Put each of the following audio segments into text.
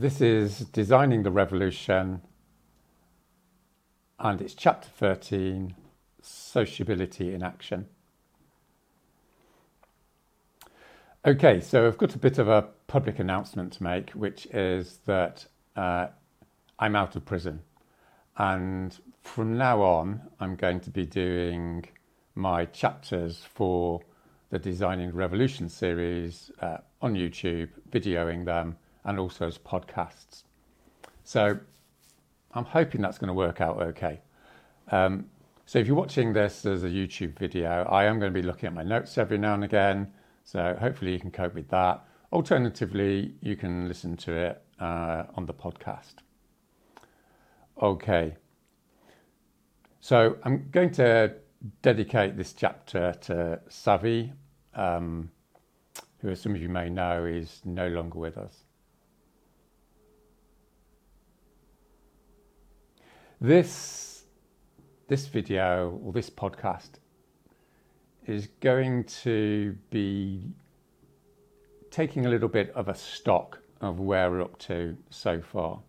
This is Designing the Revolution, and it's chapter 13 Sociability in Action. Okay, so I've got a bit of a public announcement to make, which is that uh, I'm out of prison. And from now on, I'm going to be doing my chapters for the Designing Revolution series uh, on YouTube, videoing them and also as podcasts. So I'm hoping that's going to work out okay. Um, so if you're watching this as a YouTube video, I am going to be looking at my notes every now and again. So hopefully you can cope with that. Alternatively, you can listen to it uh, on the podcast. Okay. So I'm going to dedicate this chapter to Savi, um, who, as some of you may know, is no longer with us. This, this video or this podcast is going to be taking a little bit of a stock of where we're up to so far.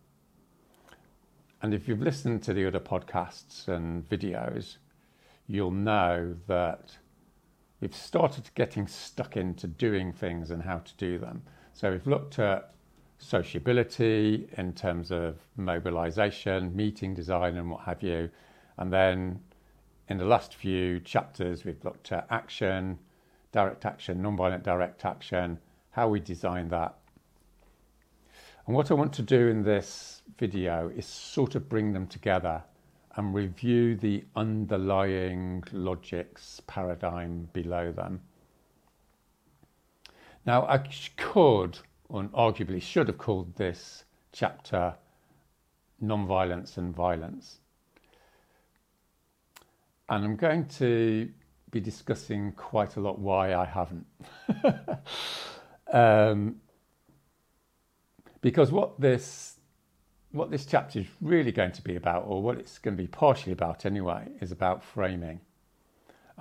And if you've listened to the other podcasts and videos, you'll know that we've started getting stuck into doing things and how to do them. So we've looked at sociability in terms of mobilization, meeting design, and what have you. And then in the last few chapters, we've looked at action, direct action, nonviolent direct action, how we design that. And what I want to do in this video is sort of bring them together and review the underlying logics paradigm below them. Now, I could and arguably should have called this chapter Nonviolence and Violence. And I'm going to be discussing quite a lot why I haven't. um, because what this what this chapter is really going to be about, or what it's going to be partially about anyway, is about framing.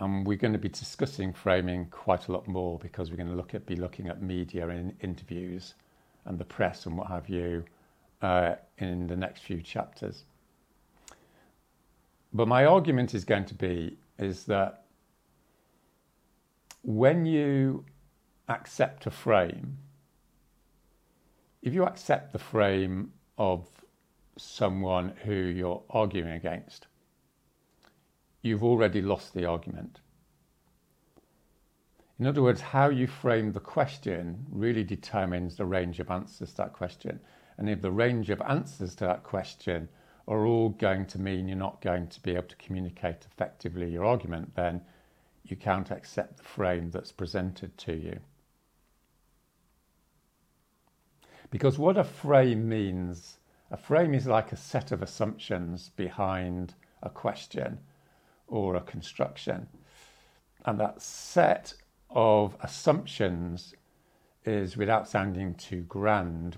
And we're going to be discussing framing quite a lot more because we're going to look at be looking at media and interviews and the press and what have you uh, in the next few chapters. But my argument is going to be is that when you accept a frame, if you accept the frame of someone who you're arguing against, you've already lost the argument. In other words, how you frame the question really determines the range of answers to that question. And if the range of answers to that question are all going to mean you're not going to be able to communicate effectively your argument, then you can't accept the frame that's presented to you. Because what a frame means, a frame is like a set of assumptions behind a question or a construction. And that set of assumptions is, without sounding too grand,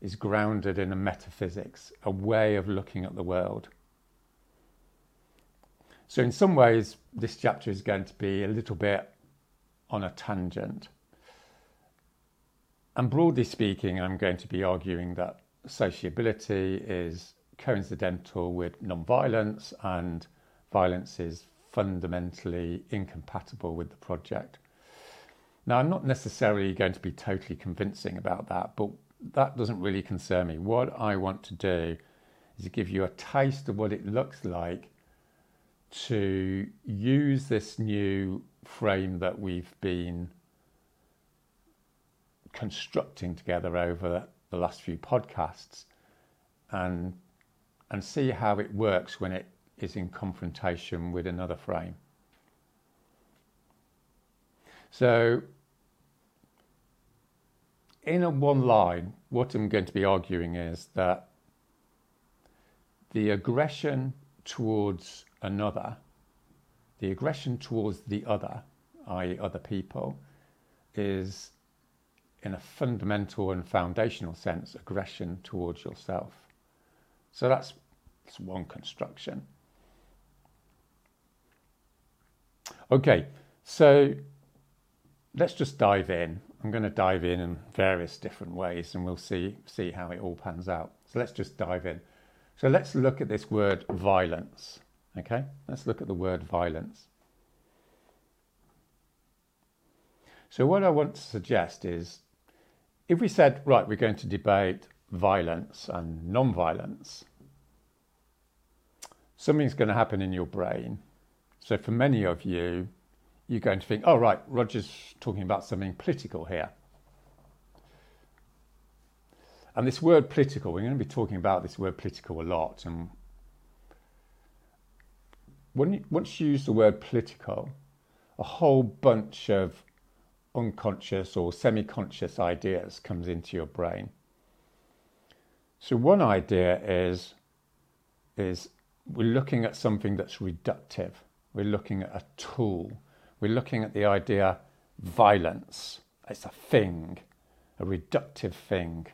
is grounded in a metaphysics, a way of looking at the world. So, in some ways, this chapter is going to be a little bit on a tangent. And broadly speaking, I'm going to be arguing that sociability is coincidental with non-violence and violence is fundamentally incompatible with the project. Now, I'm not necessarily going to be totally convincing about that, but that doesn't really concern me. What I want to do is to give you a taste of what it looks like to use this new frame that we've been constructing together over the last few podcasts and and see how it works when it is in confrontation with another frame. So in a one line, what I'm going to be arguing is that the aggression towards another, the aggression towards the other, i.e., other people, is in a fundamental and foundational sense aggression towards yourself. So that's, that's one construction. Okay, so let's just dive in I'm going to dive in in various different ways and we'll see, see how it all pans out. So let's just dive in. So let's look at this word violence. Okay, let's look at the word violence. So, what I want to suggest is if we said, right, we're going to debate violence and non violence, something's going to happen in your brain. So, for many of you, you're going to think, oh, right, Roger's talking about something political here. And this word political, we're going to be talking about this word political a lot. And when you, once you use the word political, a whole bunch of unconscious or semi-conscious ideas comes into your brain. So one idea is is we're looking at something that's reductive. We're looking at a tool. We're looking at the idea violence. It's a thing, a reductive thing.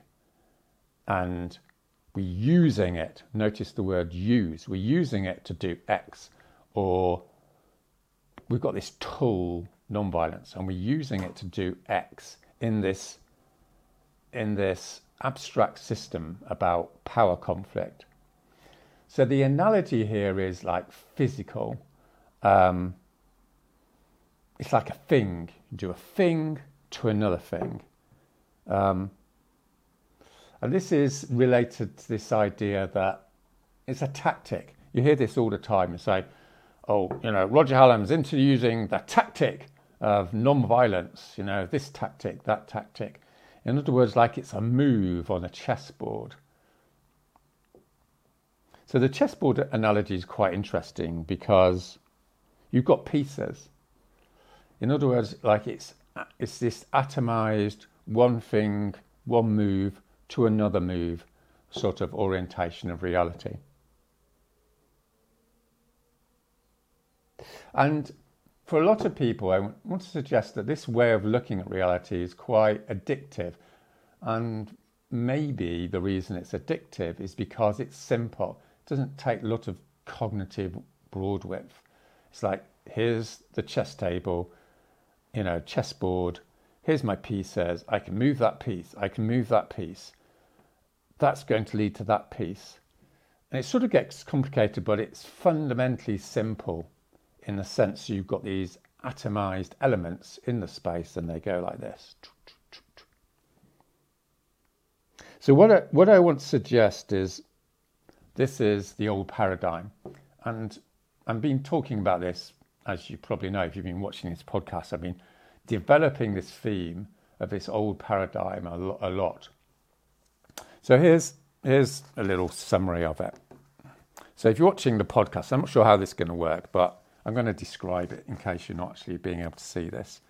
And we're using it. Notice the word use. We're using it to do X. Or we've got this tool nonviolence, and we're using it to do X in this in this abstract system about power conflict. So the analogy here is like physical. Um, it's like a thing. You do a thing to another thing. Um, and this is related to this idea that it's a tactic. You hear this all the time. You say, oh, you know, Roger Hallam's into using the tactic of non-violence, you know, this tactic, that tactic. In other words, like it's a move on a chessboard. So the chessboard analogy is quite interesting because you've got pieces. In other words, like it's it's this atomized one thing, one move to another move sort of orientation of reality. And for a lot of people, I want to suggest that this way of looking at reality is quite addictive. And maybe the reason it's addictive is because it's simple. It doesn't take a lot of cognitive bandwidth. It's like, here's the chess table, you know, chessboard. Here's my pieces. I can move that piece. I can move that piece. That's going to lead to that piece. And it sort of gets complicated, but it's fundamentally simple in the sense you've got these atomized elements in the space and they go like this. So what I, what I want to suggest is this is the old paradigm. And I've been talking about this, as you probably know if you've been watching this podcast, I've been developing this theme of this old paradigm a, lo- a lot. So here's, here's a little summary of it. So if you're watching the podcast, I'm not sure how this is going to work, but I'm going to describe it in case you're not actually being able to see this.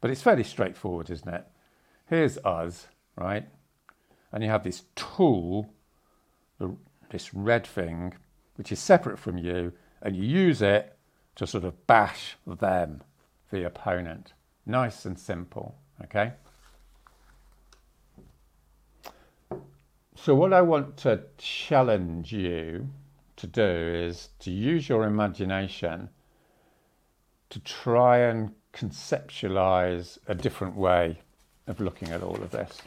But it's fairly straightforward, isn't it? Here's us, right? And you have this tool, this red thing, which is separate from you, and you use it to sort of bash them, the opponent. Nice and simple, okay? So, what I want to challenge you to do is to use your imagination to try and conceptualize a different way of looking at all of this.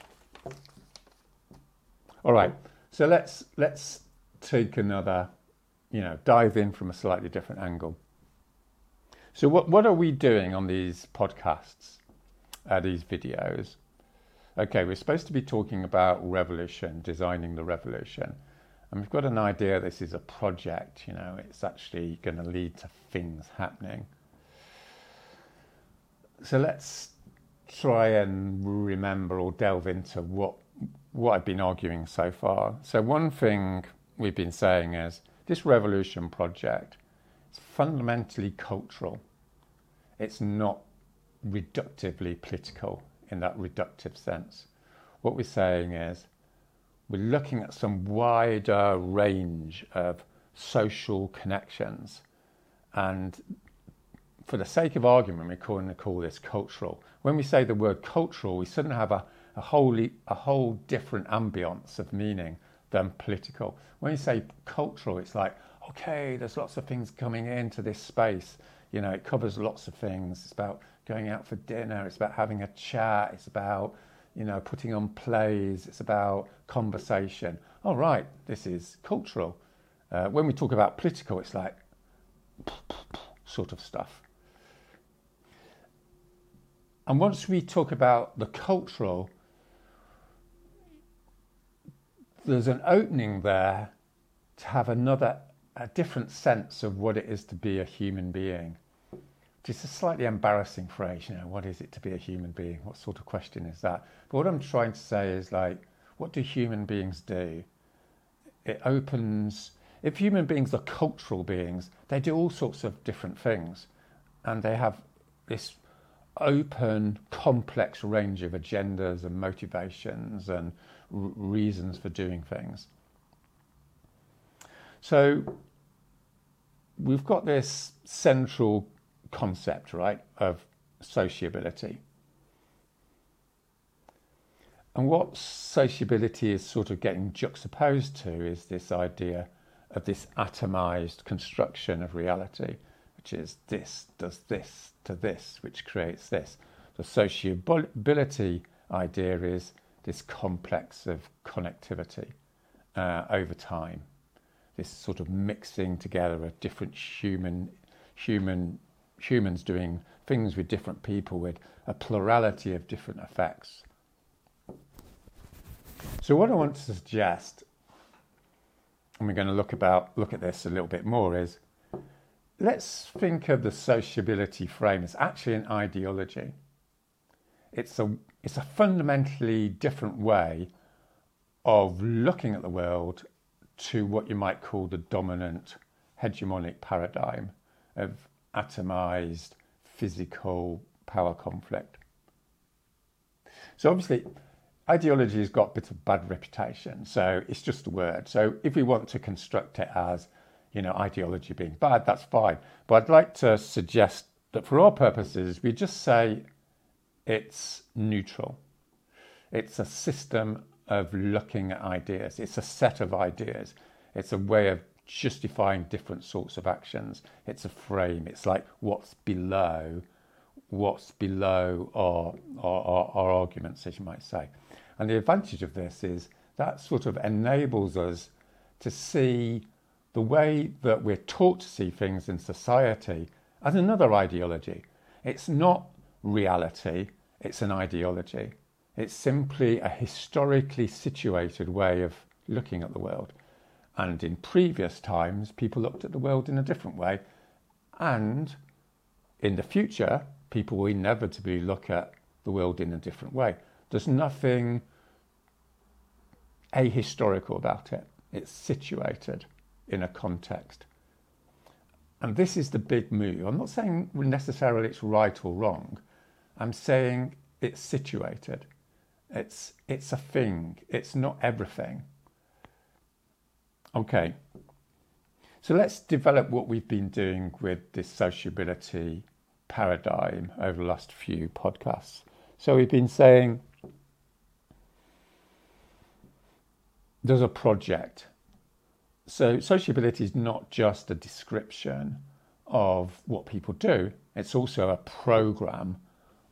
All right, so let's let's take another, you know, dive in from a slightly different angle. So what what are we doing on these podcasts, uh, these videos? Okay, we're supposed to be talking about revolution, designing the revolution. And we've got an idea this is a project, you know, it's actually going to lead to things happening so let's try and remember or delve into what what I've been arguing so far. So one thing we've been saying is this revolution project is fundamentally cultural. It's not reductively political in that reductive sense. What we're saying is we're looking at some wider range of social connections and for the sake of argument, we're going to call this cultural. When we say the word cultural, we suddenly have a, a, wholly, a whole different ambience of meaning than political. When you say cultural, it's like, okay, there's lots of things coming into this space. You know, it covers lots of things. It's about going out for dinner. It's about having a chat. It's about, you know, putting on plays. It's about conversation. All oh, right, this is cultural. Uh, when we talk about political, it's like sort of stuff. And once we talk about the cultural, there's an opening there to have another, a different sense of what it is to be a human being. It's a slightly embarrassing phrase, you know, what is it to be a human being? What sort of question is that? But what I'm trying to say is like, what do human beings do? It opens, if human beings are cultural beings, they do all sorts of different things. And they have this open, complex range of agendas and motivations and reasons for doing things. So we've got this central concept, right, of sociability. And what sociability is sort of getting juxtaposed to is this idea of this atomized construction of reality, which is this does this to this, which creates this. The sociability idea is this complex of connectivity uh, over time, this sort of mixing together of different human, human, humans doing things with different people with a plurality of different effects. So what I want to suggest, and we're going to look about look at this a little bit more, is let's think of the sociability frame as actually an ideology. It's a it's a fundamentally different way of looking at the world to what you might call the dominant hegemonic paradigm of atomized physical power conflict. So obviously ideology has got a bit of bad reputation, so it's just a word. So if we want to construct it as, you know, ideology being bad, that's fine. But I'd like to suggest that for our purposes, we just say it's neutral. It's a system of looking at ideas. It's a set of ideas. It's a way of justifying different sorts of actions. It's a frame. It's like what's below, what's below our, our, our, arguments, as you might say. And the advantage of this is that sort of enables us to see the way that we're taught to see things in society as another ideology. It's not reality, it's an ideology. It's simply a historically situated way of looking at the world. And in previous times, people looked at the world in a different way. And in the future, people will inevitably look at the world in a different way. There's nothing ahistorical about it. It's situated in a context. And this is the big move. I'm not saying necessarily it's right or wrong. I'm saying it's situated. It's it's a thing. It's not everything. Okay. So let's develop what we've been doing with this sociability paradigm over the last few podcasts. So we've been saying there's a project. So sociability is not just a description of what people do, it's also a program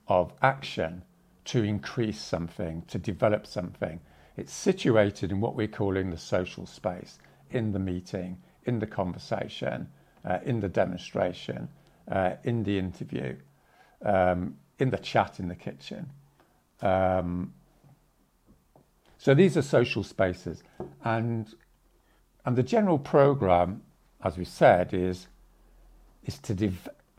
of action to increase something, to develop something. It's situated in what we're calling the social space, in the meeting, in the conversation, uh, in the demonstration, uh, in the interview, um, in the chat in the kitchen. Um, so these are social spaces, and and the general program, as we said, is is to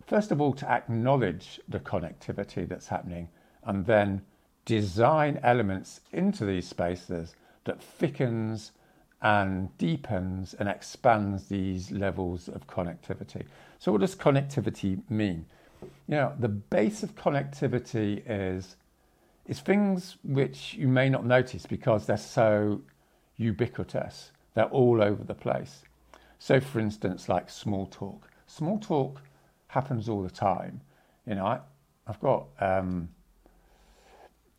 first of all to acknowledge the connectivity that's happening, and then design elements into these spaces that thickens and deepens and expands these levels of connectivity. So, what does connectivity mean? You know, the base of connectivity is is things which you may not notice because they're so ubiquitous. They're all over the place. So, for instance, like small talk. Small talk happens all the time. You know, I, have got um,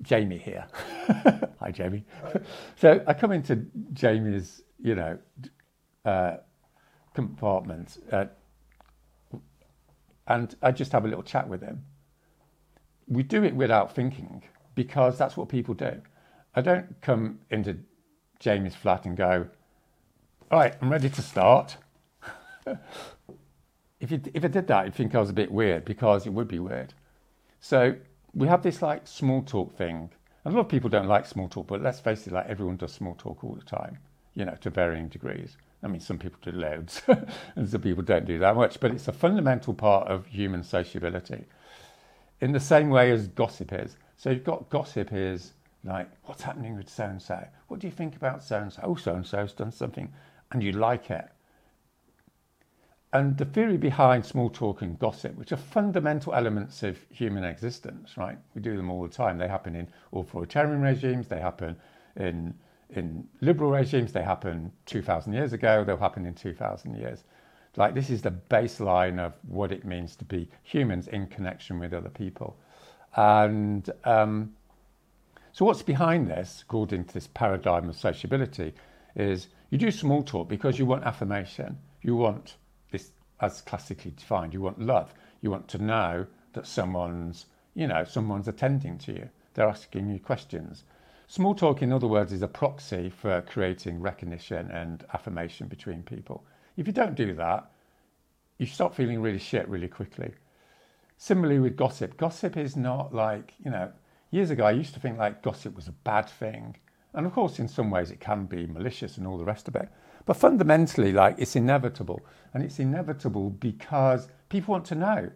Jamie here. Hi, Jamie. so I come into Jamie's, you know, uh, compartment, uh, and I just have a little chat with him. we do it without thinking because that's what people do. I don't come into Jamie's flat and go, all right, I'm ready to start. if, you, if I did that, you'd think I was a bit weird because it would be weird. So we have this like small talk thing. A lot of people don't like small talk, but let's face it, like everyone does small talk all the time, you know, to varying degrees. I mean, some people do loads, and some people don't do that much, but it's a fundamental part of human sociability. In the same way as gossip is. So you've got gossip is like, what's happening with so and so? What do you think about so and so? Oh, so and so's done something, and you like it. And the theory behind small talk and gossip, which are fundamental elements of human existence, right? We do them all the time. They happen in authoritarian regimes, they happen in, in liberal regimes, they happen 2,000 years ago, they'll happen in 2,000 years. Like, this is the baseline of what it means to be humans in connection with other people. And um, so, what's behind this, according to this paradigm of sociability, is you do small talk because you want affirmation. You want as classically defined, you want love. You want to know that someone's, you know, someone's attending to you. They're asking you questions. Small talk, in other words, is a proxy for creating recognition and affirmation between people. If you don't do that, you start feeling really shit really quickly. Similarly with gossip, gossip is not like, you know, years ago I used to think like gossip was a bad thing. And of course, in some ways, it can be malicious and all the rest of it. But fundamentally, like it's inevitable. And it's inevitable because people want to know.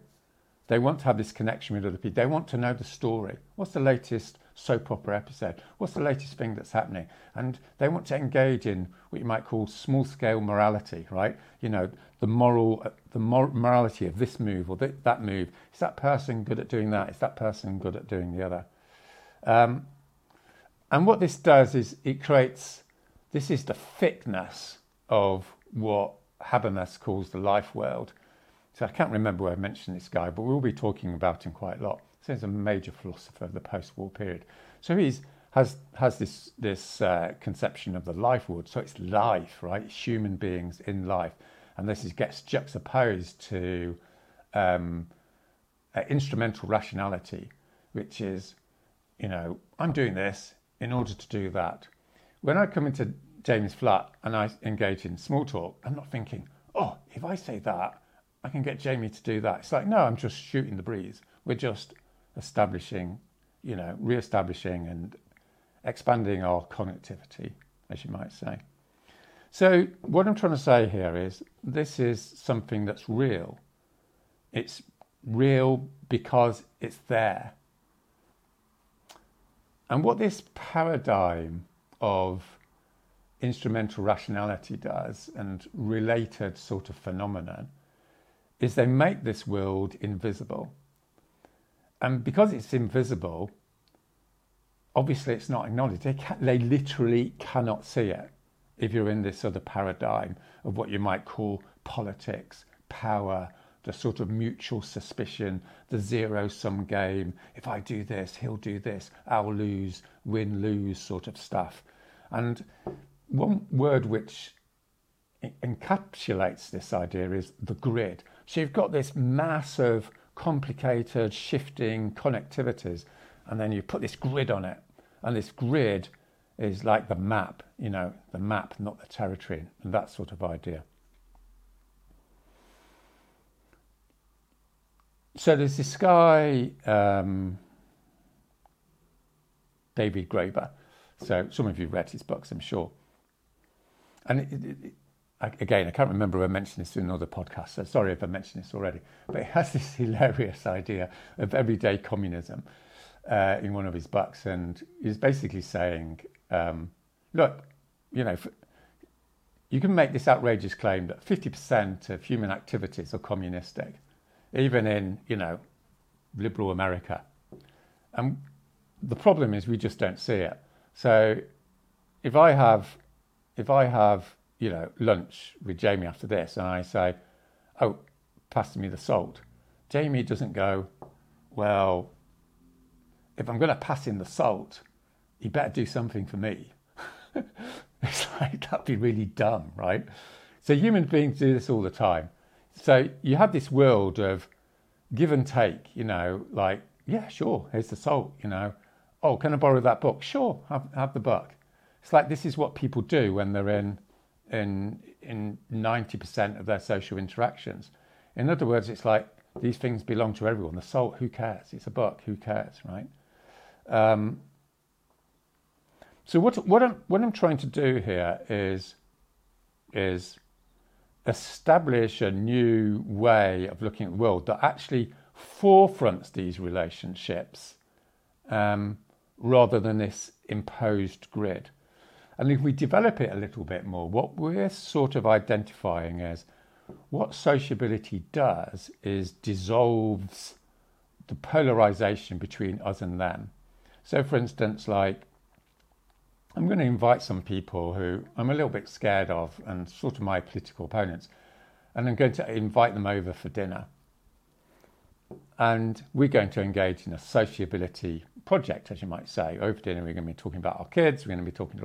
They want to have this connection with other people. They want to know the story. What's the latest soap opera episode? What's the latest thing that's happening? And they want to engage in what you might call small scale morality, right? You know, the moral, the morality of this move or th- that move. Is that person good at doing that? Is that person good at doing the other? Um, and what this does is it creates, this is the thickness of what Habermas calls the life world. So I can't remember where I mentioned this guy, but we'll be talking about him quite a lot. So he's a major philosopher of the post-war period. So he's has has this this uh, conception of the life world. So it's life, right? It's human beings in life, and this is, gets juxtaposed to um, uh, instrumental rationality, which is, you know, I'm doing this, in order to do that. When I come into Jamie's flat and I engage in small talk, I'm not thinking, oh, if I say that, I can get Jamie to do that. It's like, no, I'm just shooting the breeze. We're just establishing, you know, re establishing and expanding our connectivity, as you might say. So, what I'm trying to say here is this is something that's real. It's real because it's there. And what this paradigm of instrumental rationality does and related sort of phenomenon is they make this world invisible. And because it's invisible, obviously it's not acknowledged. They, can, they literally cannot see it if you're in this sort of paradigm of what you might call politics, power, the sort of mutual suspicion, the zero sum game. If I do this, he'll do this, I'll lose, win, lose sort of stuff. And one word which encapsulates this idea is the grid. So you've got this mass of complicated, shifting connectivities, and then you put this grid on it. And this grid is like the map, you know, the map, not the territory, and that sort of idea. so there's this guy, um, David Graeber. So some of you read his books, I'm sure. And it, it, again, I can't remember if I mentioned this in another podcast, so sorry if I mentioned this already. But he has this hilarious idea of everyday communism uh, in one of his books. And he's basically saying, um, look, you know, you can make this outrageous claim that 50% of human activities are communistic even in, you know, liberal America. And the problem is we just don't see it. So if I have, if I have, you know, lunch with Jamie after this and I say, oh, pass me the salt, Jamie doesn't go, well, if I'm going to pass in the salt, you better do something for me. it's like, that'd be really dumb, right? So human beings do this all the time. So you have this world of give and take, you know, like yeah, sure, here's the salt, you know. Oh, can I borrow that book? Sure, have, have the book. It's like this is what people do when they're in in in 90% of their social interactions. In other words, it's like these things belong to everyone. The salt, who cares? It's a book, who cares, right? Um, so what what I'm what I'm trying to do here is is establish a new way of looking at the world that actually forefronts these relationships um, rather than this imposed grid. And if we develop it a little bit more, what we're sort of identifying as what sociability does is dissolves the polarization between us and them. So, for instance, like I'm going to invite some people who I'm a little bit scared of and sort of my political opponents, and I'm going to invite them over for dinner. And we're going to engage in a sociability project, as you might say. Over dinner, we're going to be talking about our kids, we're going to be talking,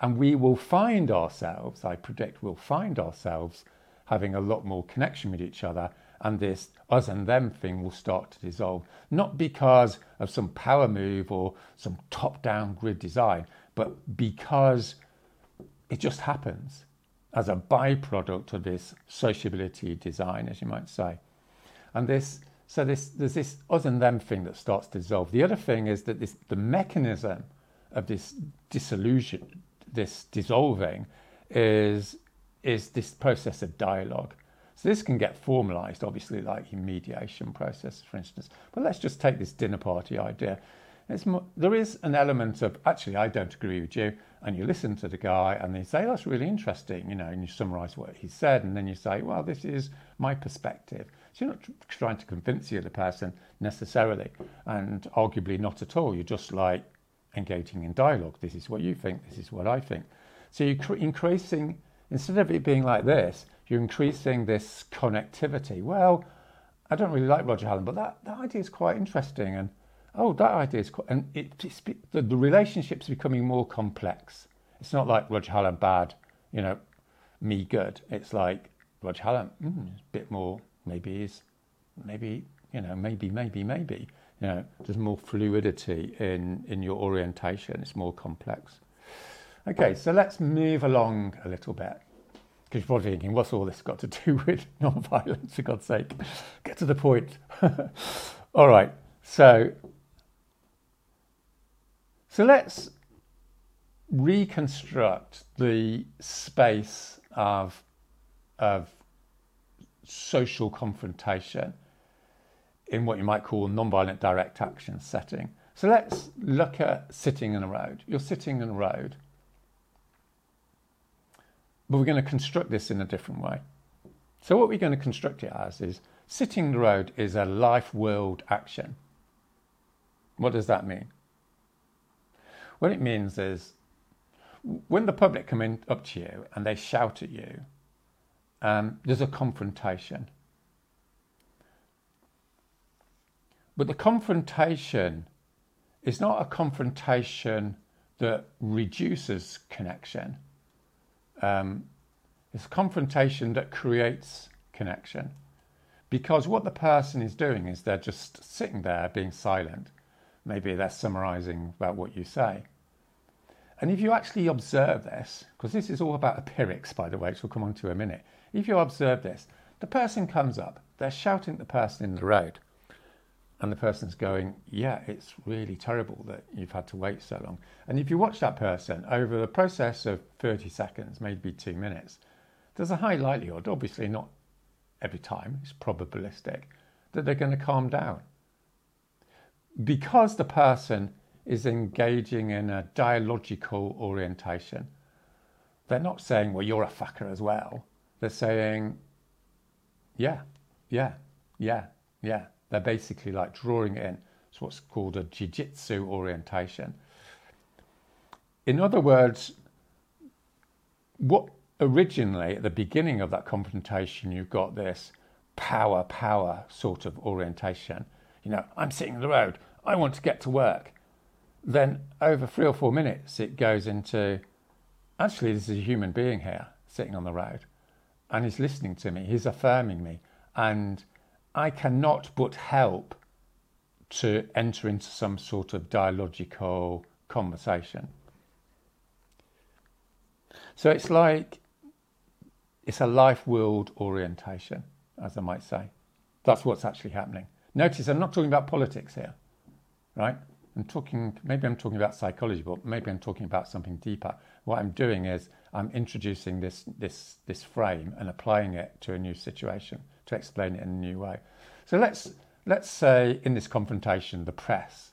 and we will find ourselves, I predict, we'll find ourselves having a lot more connection with each other and this us and them thing will start to dissolve. Not because of some power move or some top down grid design, but because it just happens as a byproduct of this sociability design, as you might say. And this, so this, there's this us and them thing that starts to dissolve. The other thing is that this, the mechanism of this dissolution, this dissolving, is, is this process of dialogue. So this can get formalized, obviously, like in mediation process, for instance. But let's just take this dinner party idea. More, there is an element of actually I don't agree with you, and you listen to the guy and they say that's really interesting, you know, and you summarise what he said, and then you say, well, this is my perspective. So you're not trying to convince the other person necessarily, and arguably not at all. You're just like engaging in dialogue. This is what you think. This is what I think. So you're increasing instead of it being like this, you're increasing this connectivity. Well, I don't really like Roger Hallam, but that, that idea is quite interesting and oh, that idea is quite, and it, it's, the, the relationship's becoming more complex. It's not like Roger Hallam bad, you know, me good. It's like Roger Hallam, mm, a bit more, maybe he's, maybe, you know, maybe, maybe, maybe. You know, there's more fluidity in, in your orientation. It's more complex. Okay, so let's move along a little bit. Because you're probably thinking, what's all this got to do with non-violence, for God's sake? Get to the point. all right, so so let's reconstruct the space of, of social confrontation in what you might call non-violent direct action setting. So let's look at sitting in a road. You're sitting in a road, but we're going to construct this in a different way. So what we're going to construct it as is sitting in the road is a life world action. What does that mean? What it means is when the public come in up to you and they shout at you, um, there's a confrontation. But the confrontation is not a confrontation that reduces connection. Um, it's a confrontation that creates connection. Because what the person is doing is they're just sitting there being silent maybe they're summarizing about what you say. And if you actually observe this, because this is all about empirics, by the way, which we'll come on to in a minute. If you observe this, the person comes up, they're shouting at the person in the road, and the person's going, Yeah, it's really terrible that you've had to wait so long. And if you watch that person over the process of 30 seconds, maybe two minutes, there's a high likelihood, obviously not every time, it's probabilistic, that they're going to calm down because the person is engaging in a dialogical orientation, they're not saying, well, you're a fucker as well. They're saying, yeah, yeah, yeah, yeah. They're basically like drawing in. It's what's called a jiu-jitsu orientation. In other words, what originally at the beginning of that confrontation, you've got this power, power sort of orientation you know, I'm sitting in the road, I want to get to work. Then over three or four minutes, it goes into actually, this is a human being here sitting on the road and he's listening to me, he's affirming me, and I cannot but help to enter into some sort of dialogical conversation. So it's like it's a life world orientation, as I might say. That's what's actually happening. Notice I'm not talking about politics here, right? I'm talking, maybe I'm talking about psychology, but maybe I'm talking about something deeper. What I'm doing is I'm introducing this, this, this frame and applying it to a new situation to explain it in a new way. So let's, let's say in this confrontation, the press,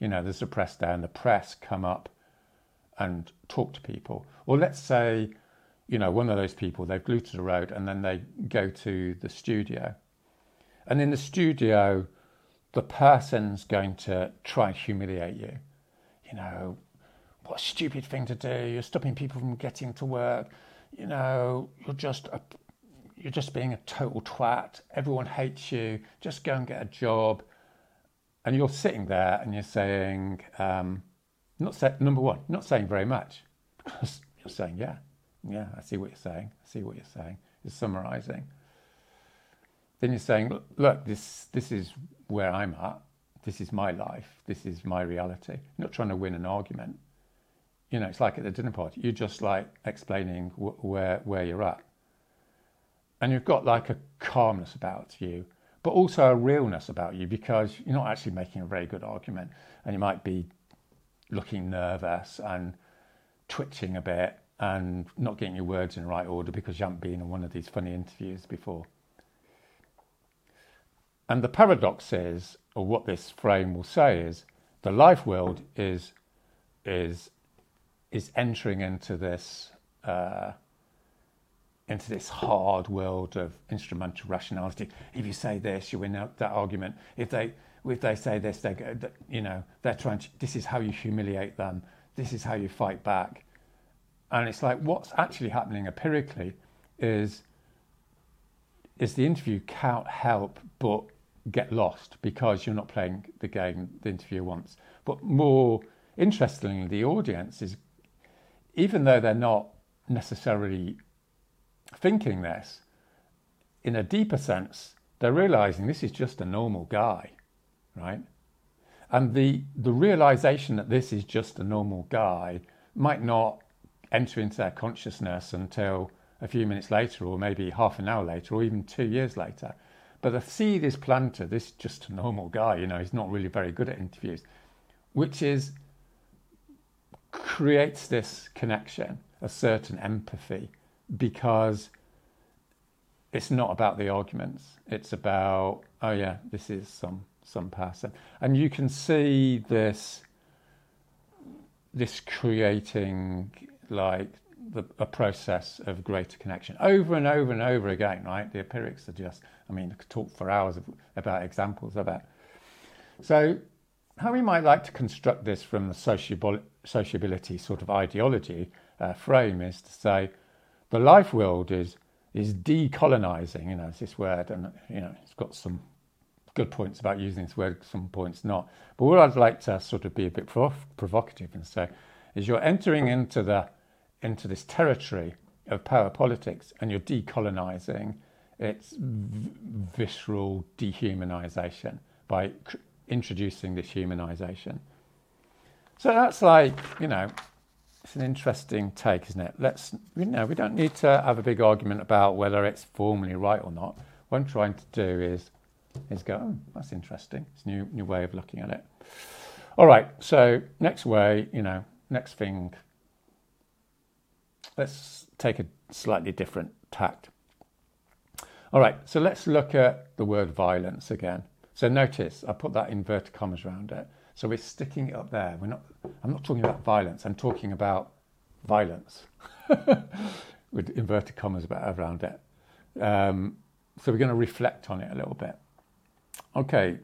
you know, there's a press down, the press come up and talk to people. Or let's say, you know, one of those people, they've glued to the road and then they go to the studio. And in the studio, the person's going to try and humiliate you. You know, what a stupid thing to do. You're stopping people from getting to work. You know, you're just a, you're just being a total twat. Everyone hates you. Just go and get a job. And you're sitting there and you're saying, um, not say, number one, not saying very much. you're saying, yeah, yeah, I see what you're saying. I see what you're saying. You're summarizing then you're saying, look, this, this is where I'm at. This is my life. This is my reality. You're not trying to win an argument. You know, it's like at the dinner party. You're just like explaining wh- where, where you're at. And you've got like a calmness about you, but also a realness about you because you're not actually making a very good argument. And you might be looking nervous and twitching a bit and not getting your words in the right order because you haven't been in one of these funny interviews before. And the paradox is, or what this frame will say is, the life world is is is entering into this uh, into this hard world of instrumental rationality. If you say this, you win that argument. If they if they say this, they go, you know they're trying to. This is how you humiliate them. This is how you fight back. And it's like what's actually happening empirically is is the interview can't help but get lost because you're not playing the game the interviewer wants. But more interestingly, the audience is, even though they're not necessarily thinking this, in a deeper sense, they're realizing this is just a normal guy, right? And the, the realization that this is just a normal guy might not enter into their consciousness until a few minutes later, or maybe half an hour later, or even two years later. But the seed is planted. This is just a normal guy, you know, he's not really very good at interviews, which is creates this connection, a certain empathy, because it's not about the arguments. It's about, oh yeah, this is some some person. And you can see this this creating like the, a process of greater connection over and over and over again, right? The empirics are just, I mean, I could talk for hours about examples of that. So, how we might like to construct this from the sociability sort of ideology uh, frame is to say the life world is is decolonizing. You know, it's this word, and you know, it's got some good points about using this word, some points not. But what I'd like to sort of be a bit prov- provocative and say is you're entering into the into this territory of power politics and you're decolonizing its v- visceral dehumanization by introducing this humanization. So that's like, you know, it's an interesting take, isn't it? Let's, you know, we don't need to have a big argument about whether it's formally right or not. What I'm trying to do is, is go, oh, that's interesting. It's a new, new way of looking at it. All right, so next way, you know, next thing let's take a slightly different tact. All right, so let's look at the word violence again. So notice I put that inverted commas around it. So we're sticking it up there. We're not. I'm not talking about violence. I'm talking about violence with inverted commas around it. Um, so we're going to reflect on it a little bit. Okay.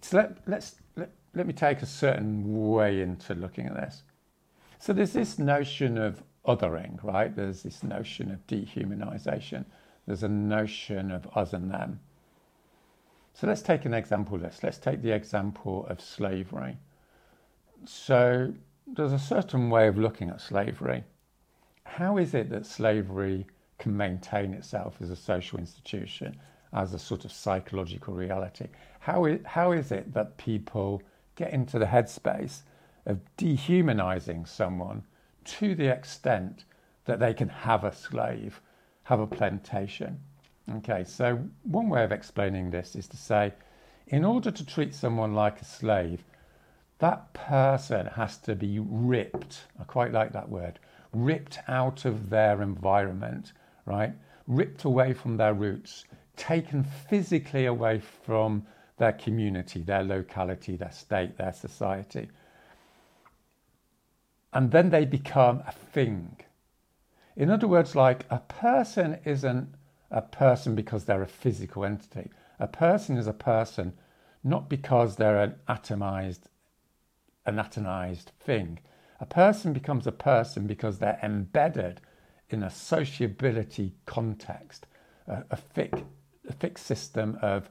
So let, let's let, let me take a certain way into looking at this. So there's this notion of othering, right? There's this notion of dehumanization. There's a notion of us and them. So let's take an example list. Let's take the example of slavery. So there's a certain way of looking at slavery. How is it that slavery can maintain itself as a social institution as a sort of psychological reality. How is, how is it that people get into the headspace of dehumanizing someone to the extent that they can have a slave, have a plantation? Okay, so one way of explaining this is to say, in order to treat someone like a slave, that person has to be ripped. I quite like that word ripped out of their environment, right? Ripped away from their roots, taken physically away from their community, their locality, their state, their society. And then they become a thing. In other words, like a person isn't a person because they're a physical entity. A person is a person not because they're an atomized, an atomized thing. A person becomes a person because they're embedded in a sociability context, a, a, fic, a fixed system of,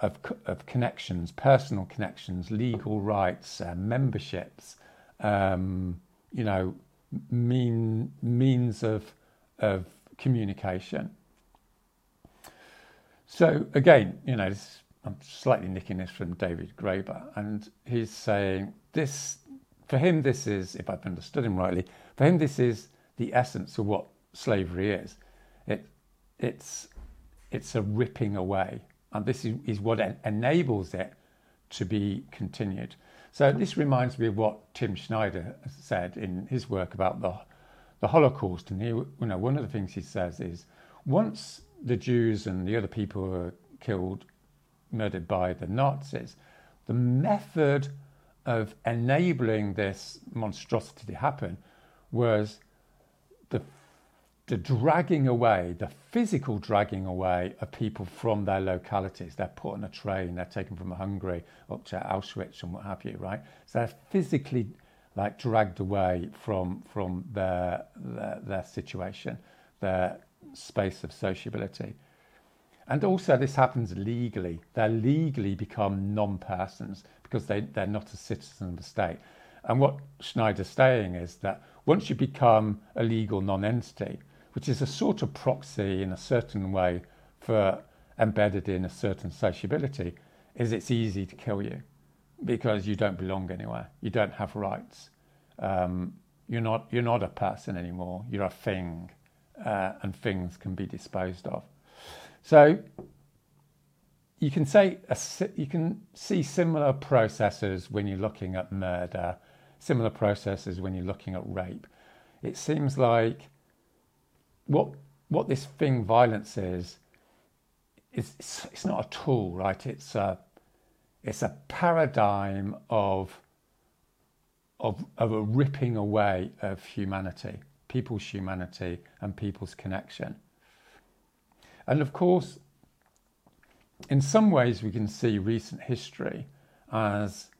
of, of, connections, personal connections, legal rights, uh, memberships, um, you know, mean, means of, of communication. So again, you know, this, I'm slightly nicking this from David Graeber, and he's saying this for him, this is, if I've understood him rightly, for him, this is the essence of what slavery is. It, it's, it's a ripping away, and this is, is what en- enables it to be continued. So this reminds me of what Tim Snyder said in his work about the, the Holocaust. And he, you know, one of the things he says is once the Jews and the other people were killed, murdered by the Nazis, the method of enabling this monstrosity to happen was the, the dragging away, the physical dragging away of people from their localities. They're put on a train, they're taken from Hungary up to Auschwitz and what have you, right? So they're physically like dragged away from from their their, their situation, their space of sociability. And also, this happens legally. They legally become non persons because they, they're not a citizen of the state. And what Snyder's saying is that once you become a legal non entity, which is a sort of proxy in a certain way for embedded in a certain sociability, is it's easy to kill you because you don't belong anywhere. You don't have rights. Um, you're not you're not a person anymore. You're a thing, uh, and things can be disposed of. So you can say you can see similar processes when you're looking at murder, similar processes when you're looking at rape. It seems like what what this thing violence is is it's, it's not a tool, right? It's a it's a paradigm of of of a ripping away of humanity, people's humanity and people's connection. And of course, in some ways, we can see recent history as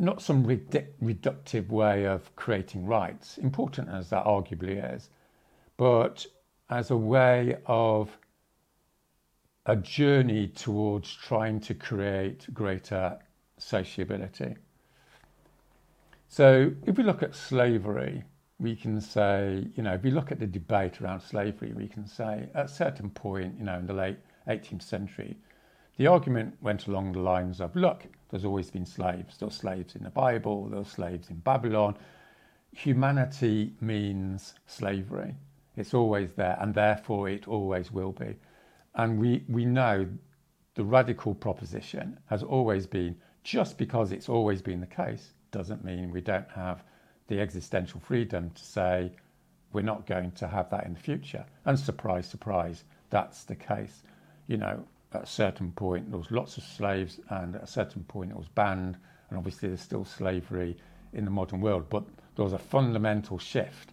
not some redu- reductive way of creating rights, important as that arguably is, but as a way of a journey towards trying to create greater sociability. So, if we look at slavery, we can say, you know, if we look at the debate around slavery, we can say at a certain point, you know, in the late 18th century, the argument went along the lines of look, there's always been slaves. There were slaves in the Bible, there were slaves in Babylon. Humanity means slavery. It's always there, and therefore it always will be. And we, we know the radical proposition has always been just because it's always been the case doesn't mean we don't have the existential freedom to say we're not going to have that in the future. And surprise, surprise, that's the case you know, at a certain point there was lots of slaves, and at a certain point it was banned, and obviously there's still slavery in the modern world. But there was a fundamental shift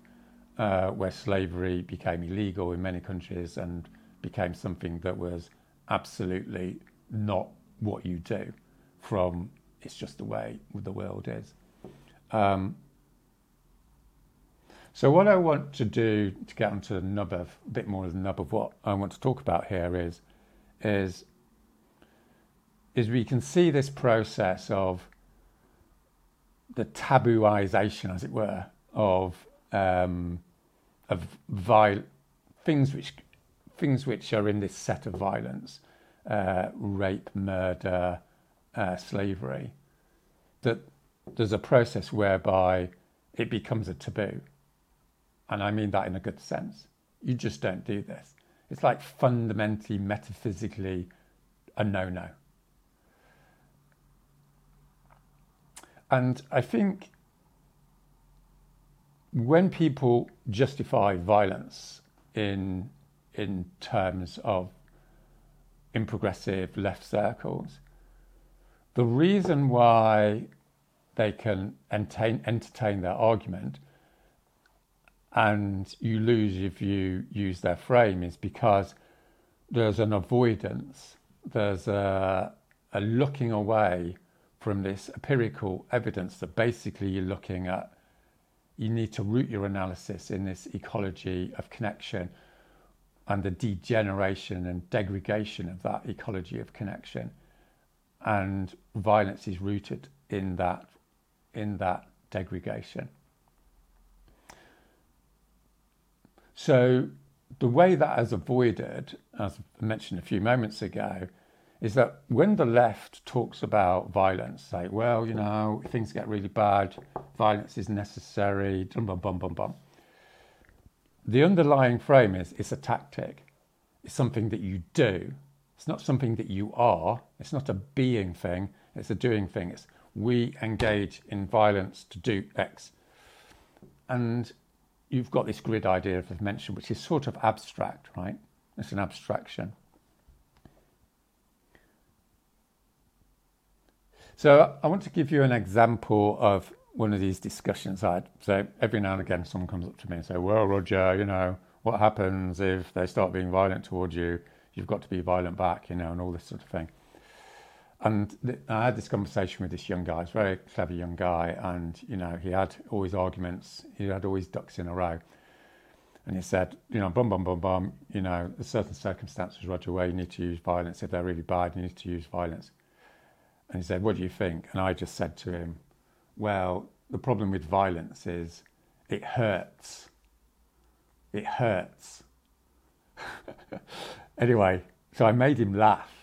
uh, where slavery became illegal in many countries and became something that was absolutely not what you do. From it's just the way the world is. Um, so what I want to do to get onto the nub of a bit more of the nub of what I want to talk about here is is is we can see this process of the tabooization, as it were, of um, of viol- things which things which are in this set of violence, uh, rape, murder, uh, slavery, that there's a process whereby it becomes a taboo. And I mean that in a good sense. You just don't do this. It's like fundamentally, metaphysically a no no. And I think when people justify violence in in terms of in progressive left circles, the reason why they can entertain, entertain their argument and you lose if you use their frame is because there's an avoidance, there's a, a looking away from this empirical evidence that basically you're looking at you need to root your analysis in this ecology of connection and the degeneration and degradation of that ecology of connection. And violence is rooted in that, in that degradation. So the way that is avoided, as I mentioned a few moments ago, is that when the left talks about violence, say, well, you know, things get really bad, violence is necessary, bum, bum, bum, bum, bum. The underlying frame is it's a tactic. It's something that you do. It's not something that you are. It's not a being thing. It's a doing thing. It's we engage in violence to do X. And you've got this grid idea I've mentioned, which is sort of abstract, right? It's an abstraction. So I want to give you an example of one of these discussions I had. So every now and again, someone comes up to me and say, "Well, Roger, you know, what happens if they start being violent towards you? You've got to be violent back, you know, and all this sort of thing." And th- I had this conversation with this young guy. He's a very clever young guy, and you know, he had always arguments. He had always ducks in a row. And he said, you know, bum bum bum bum. You know, there's certain circumstances, Roger, where you need to use violence. If they're really bad, you need to use violence. And he said, What do you think? And I just said to him, Well, the problem with violence is it hurts. It hurts. anyway, so I made him laugh.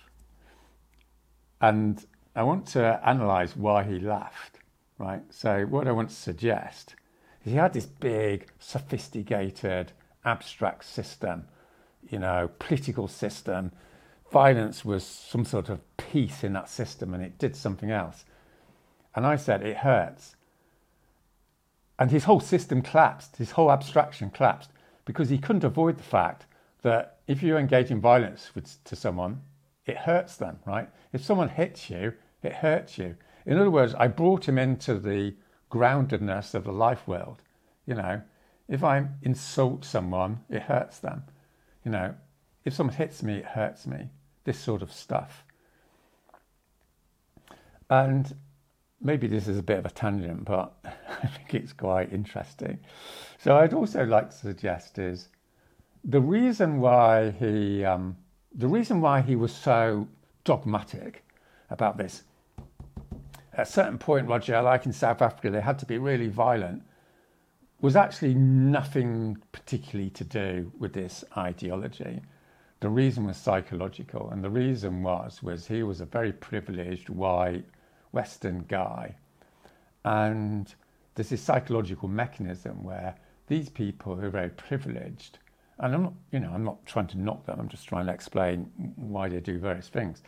And I want to analyze why he laughed, right? So, what I want to suggest is he had this big, sophisticated, abstract system, you know, political system violence was some sort of piece in that system and it did something else. And I said, it hurts. And his whole system collapsed, his whole abstraction collapsed because he couldn't avoid the fact that if you engage in violence with, to someone, it hurts them, right? If someone hits you, it hurts you. In other words, I brought him into the groundedness of the life world. You know, if I insult someone, it hurts them. You know, if someone hits me, it hurts me this sort of stuff. And maybe this is a bit of a tangent, but I think it's quite interesting. So I'd also like to suggest is the reason why he um, the reason why he was so dogmatic about this. At a certain point, Roger, like in South Africa, they had to be really violent. Was actually nothing particularly to do with this ideology. The reason was psychological, and the reason was was he was a very privileged white Western guy, and there's this psychological mechanism where these people who are very privileged, and I'm not, you know, I'm not trying to knock them. I'm just trying to explain why they do various things.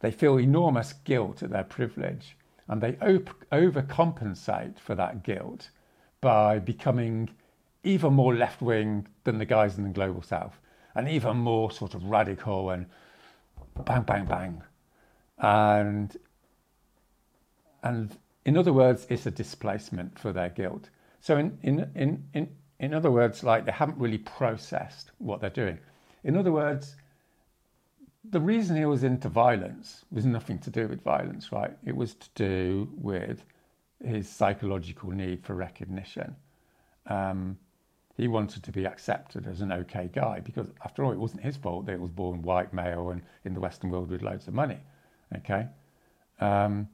They feel enormous guilt at their privilege, and they op- overcompensate for that guilt by becoming even more left wing than the guys in the global south and even more sort of radical and bang, bang, bang. And, and in other words, it's a displacement for their guilt. So in, in, in, in, in other words, like they haven't really processed what they're doing. In other words, the reason he was into violence was nothing to do with violence, right? It was to do with his psychological need for recognition. Um, he wanted to be accepted as an okay guy because, after all, it wasn't his fault that he was born white, male, and in the Western world with loads of money. Okay, um,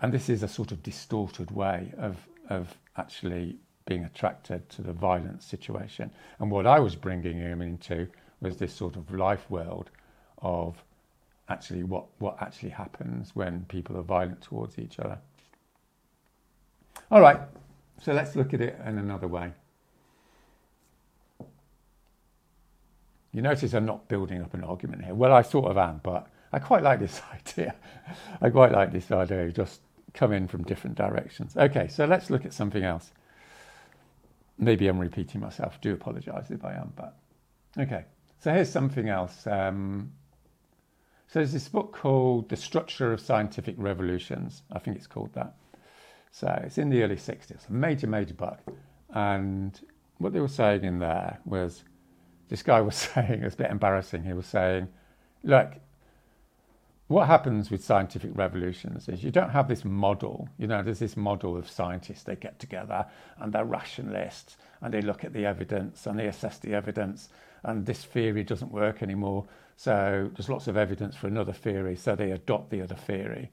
and this is a sort of distorted way of of actually being attracted to the violent situation. And what I was bringing him into was this sort of life world of actually what, what actually happens when people are violent towards each other. All right, so let's look at it in another way. You notice I'm not building up an argument here. Well, I sort of am, but I quite like this idea. I quite like this idea, just come in from different directions. Okay, so let's look at something else. Maybe I'm repeating myself. Do apologise if I am, but okay. So here's something else. Um, so there's this book called The Structure of Scientific Revolutions. I think it's called that. So it's in the early 60s, a major, major book. And what they were saying in there was this guy was saying, it's a bit embarrassing, he was saying, look, what happens with scientific revolutions is you don't have this model. You know, there's this model of scientists. They get together and they're rationalists and they look at the evidence and they assess the evidence. And this theory doesn't work anymore. So there's lots of evidence for another theory. So they adopt the other theory,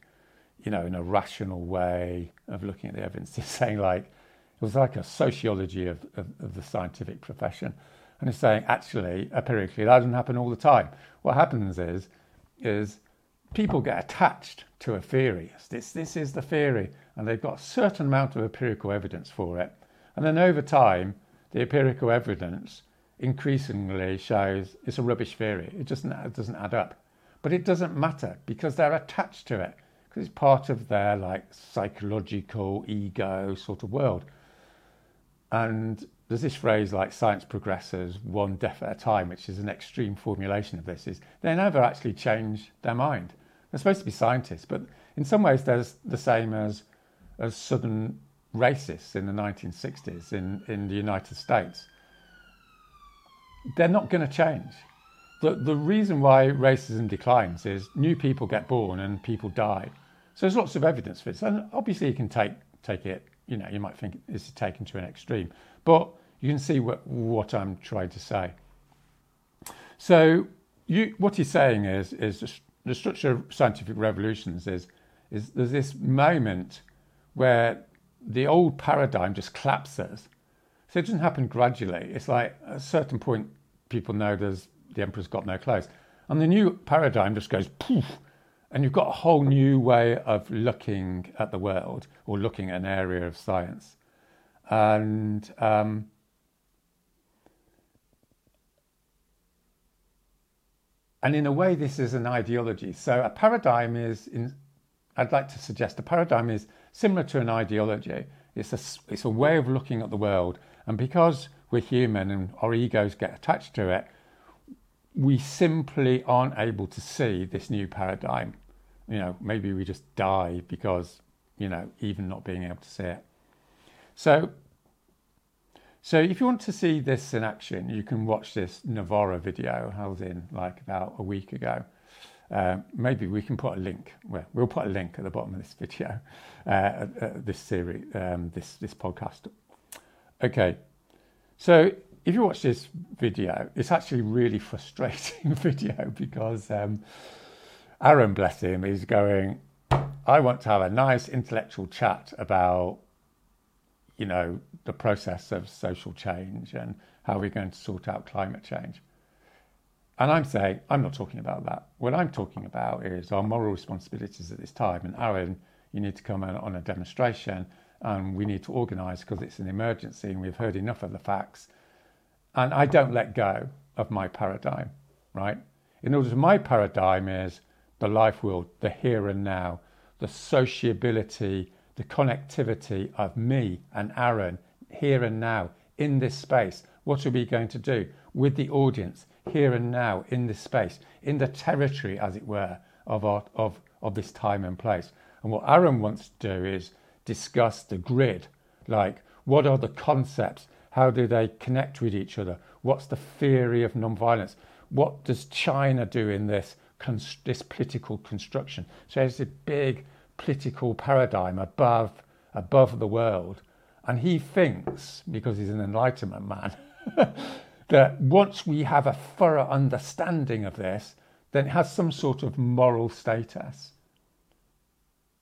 you know, in a rational way of looking at the evidence. It's saying like, it was like a sociology of, of, of the scientific profession. And it's saying, actually, empirically, that doesn't happen all the time. What happens is, is people get attached to a theory. This, this is the theory, and they've got a certain amount of empirical evidence for it. And then over time, the empirical evidence increasingly shows it's a rubbish theory. It doesn't, it doesn't add up. But it doesn't matter because they're attached to it, because it's part of their like psychological ego sort of world. And there's this phrase like science progresses one death at a time, which is an extreme formulation of this, is they never actually change their mind. They're supposed to be scientists, but in some ways they're the same as, as southern racists in the 1960s in, in the United States. They're not going to change. The, the reason why racism declines is new people get born and people die. So there's lots of evidence for this. And obviously you can take, take it, you know, you might think this is taken to an extreme. But you can see what, what I'm trying to say. So you, what he's saying is, is the structure of scientific revolutions is, is there's this moment where the old paradigm just collapses. So it doesn't happen gradually. It's like at a certain point, people know there's the emperor's got no clothes. And the new paradigm just goes poof, and you've got a whole new way of looking at the world or looking at an area of science. And um, And in a way, this is an ideology. So a paradigm is, in, I'd like to suggest, a paradigm is similar to an ideology. It's a, it's a way of looking at the world. And because we're human and our egos get attached to it, we simply aren't able to see this new paradigm. You know, maybe we just die because, you know, even not being able to see it. So so if you want to see this in action, you can watch this Novara video held in like about a week ago. Uh, maybe we can put a link. Well, we'll put a link at the bottom of this video, uh, this series, um, this this podcast. Okay, so if you watch this video, it's actually really frustrating video because um, Aaron, bless him, is going. I want to have a nice intellectual chat about you know, the process of social change and how we're going to sort out climate change. And I'm saying, I'm not talking about that. What I'm talking about is our moral responsibilities at this time. And Aaron, you need to come on a demonstration and we need to organise because it's an emergency and we've heard enough of the facts. And I don't let go of my paradigm, right? In order to my paradigm is the life world, the here and now, the sociability the connectivity of me and Aaron here and now in this space. What are we going to do with the audience here and now in this space, in the territory, as it were, of, our, of, of this time and place? And what Aaron wants to do is discuss the grid, like what are the concepts? How do they connect with each other? What's the theory of nonviolence? What does China do in this, this political construction? So it's a big political paradigm above above the world. And he thinks, because he's an enlightenment man, that once we have a thorough understanding of this, then it has some sort of moral status.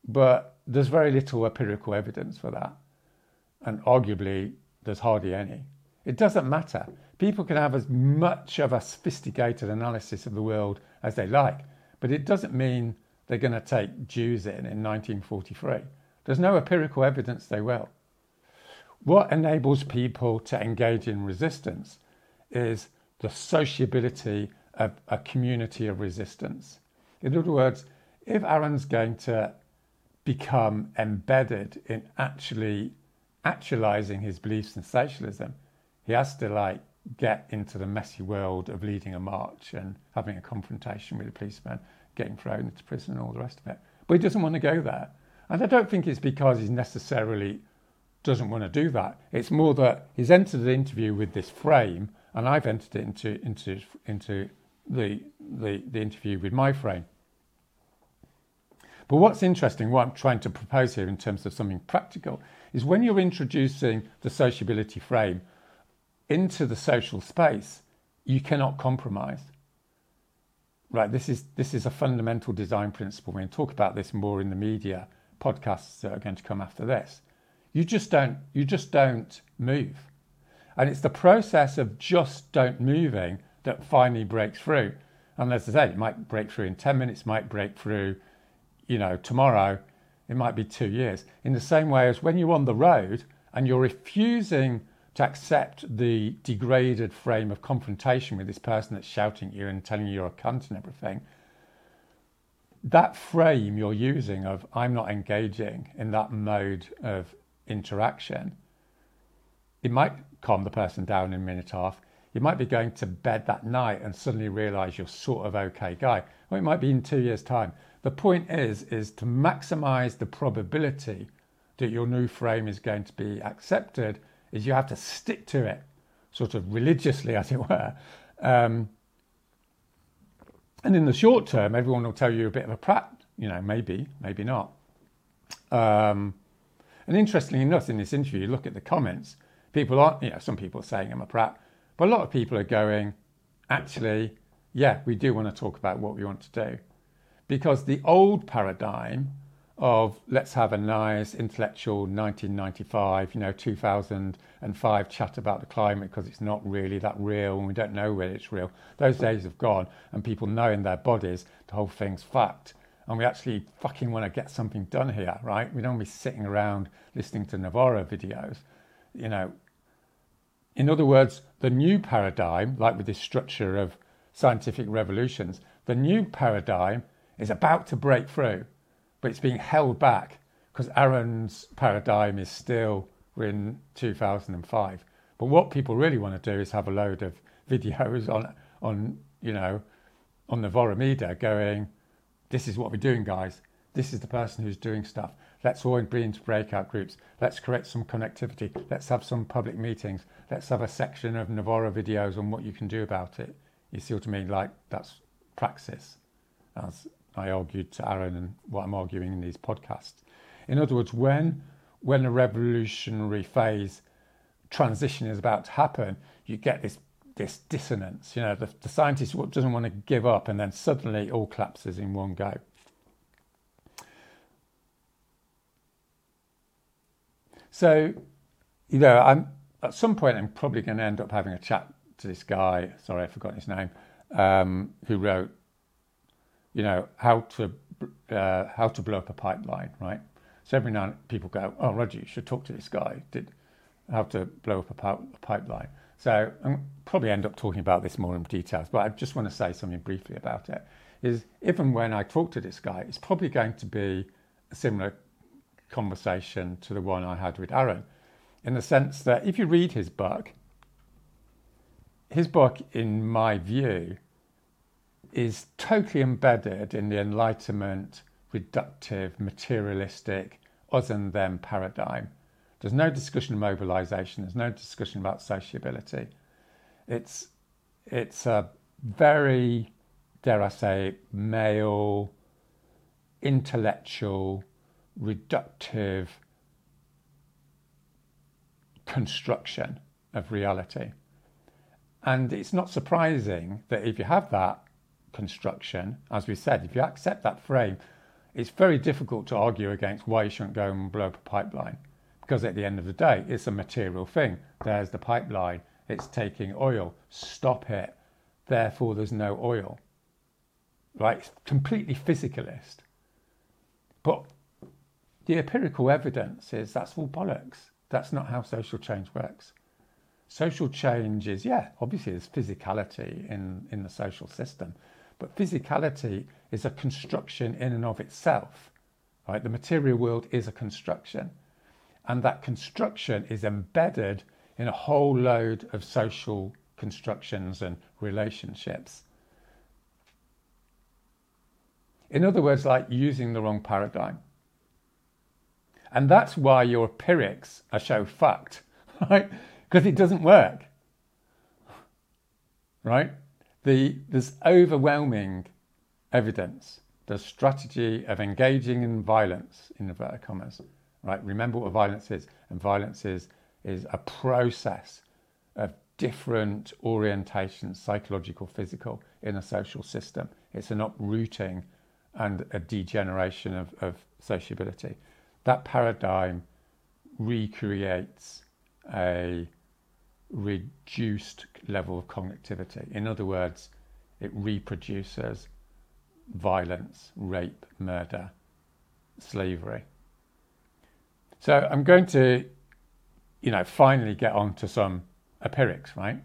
But there's very little empirical evidence for that. And arguably, there's hardly any. It doesn't matter. People can have as much of a sophisticated analysis of the world as they like, but it doesn't mean they're going to take Jews in in 1943. There's no empirical evidence they will. What enables people to engage in resistance is the sociability of a community of resistance. In other words, if Aaron's going to become embedded in actually actualizing his beliefs in socialism, he has to like get into the messy world of leading a march and having a confrontation with a policeman, getting thrown into prison and all the rest of it. But he doesn't want to go there. And I don't think it's because he necessarily doesn't want to do that. It's more that he's entered the interview with this frame, and I've entered it into into into the the, the interview with my frame. But what's interesting, what I'm trying to propose here in terms of something practical, is when you're introducing the sociability frame into the social space, you cannot compromise. Right, this is this is a fundamental design principle. We're going to talk about this more in the media podcasts that are going to come after this. You just don't you just don't move. And it's the process of just don't moving that finally breaks through. And as I say, it might break through in 10 minutes, might break through you know, tomorrow, it might be two years. In the same way as when you're on the road and you're refusing to accept the degraded frame of confrontation with this person that's shouting at you and telling you you're a cunt and everything, that frame you're using of I'm not engaging in that mode of interaction, it might calm the person down in a minute half. You might be going to bed that night and suddenly realize you're sort of okay guy. Or it might be in two years' time. The point is, is to maximize the probability that your new frame is going to be accepted is you have to stick to it sort of religiously, as it were. Um, and in the short term, everyone will tell you a bit of a prat, you know, maybe, maybe not. Um, and interestingly enough, in this interview, you look at the comments, people aren't, you know, some people are saying I'm a prat, but a lot of people are going, actually, yeah, we do want to talk about what we want to do because the old paradigm of let's have a nice intellectual 1995, you know, 2005 chat about the climate because it's not really that real and we don't know whether it's real. Those days have gone and people know in their bodies the whole thing's fact. And we actually fucking want to get something done here, right? We don't want to be sitting around listening to Novara videos, you know. In other words, the new paradigm, like with this structure of scientific revolutions, the new paradigm is about to break through, but it's being held back because Aaron's paradigm is still we're in 2005. But what people really want to do is have a load of videos on on you know on the Voromida going, this is what we're doing, guys. This is the person who's doing stuff. Let's all be into breakout groups. Let's create some connectivity. Let's have some public meetings. Let's have a section of Novara videos on what you can do about it. You see what I mean? Like that's praxis, I argued to Aaron and what I'm arguing in these podcasts. In other words, when when a revolutionary phase transition is about to happen, you get this this dissonance. You know, the, the scientist doesn't want to give up, and then suddenly it all collapses in one go. So, you know, I'm at some point I'm probably going to end up having a chat to this guy. Sorry, I forgot his name. Um, who wrote you know, how to uh, how to blow up a pipeline, right? So every now and then people go, "Oh, Roger, you should talk to this guy. Did how to blow up a, a pipeline?" So I'm probably end up talking about this more in details, but I just want to say something briefly about it. Is if and when I talk to this guy, it's probably going to be a similar conversation to the one I had with Aaron, in the sense that if you read his book, his book, in my view, is totally embedded in the Enlightenment, reductive, materialistic, us and them paradigm. There's no discussion of mobilization, there's no discussion about sociability. It's, it's a very, dare I say, male, intellectual, reductive construction of reality. And it's not surprising that if you have that, construction, as we said, if you accept that frame, it's very difficult to argue against why you shouldn't go and blow up a pipeline Because at the end of the day, it's a material thing. There's the pipeline, it's taking oil. Stop it. Therefore, there's no oil. Right? It's completely physicalist. But the empirical evidence is that's all bollocks. That's not how social change works. Social change is, yeah, obviously there's physicality in, in the social system, but physicality is a construction in and of itself. Right? The material world is a construction. And that construction is embedded in a whole load of social constructions and relationships. In other words, like using the wrong paradigm. And that's why your empirics are so fucked, right? because it doesn't work. Right? The, there's overwhelming evidence. The strategy of engaging in violence, in inverted commas, right? Remember what violence is. And violence is, is a process of different orientations, psychological, physical, in a social system. It's an uprooting and a degeneration of, of sociability. That paradigm recreates a reduced level of connectivity. In other words, it reproduces violence, rape, murder, slavery. So I'm going to, you know, finally get on to some empirics, right?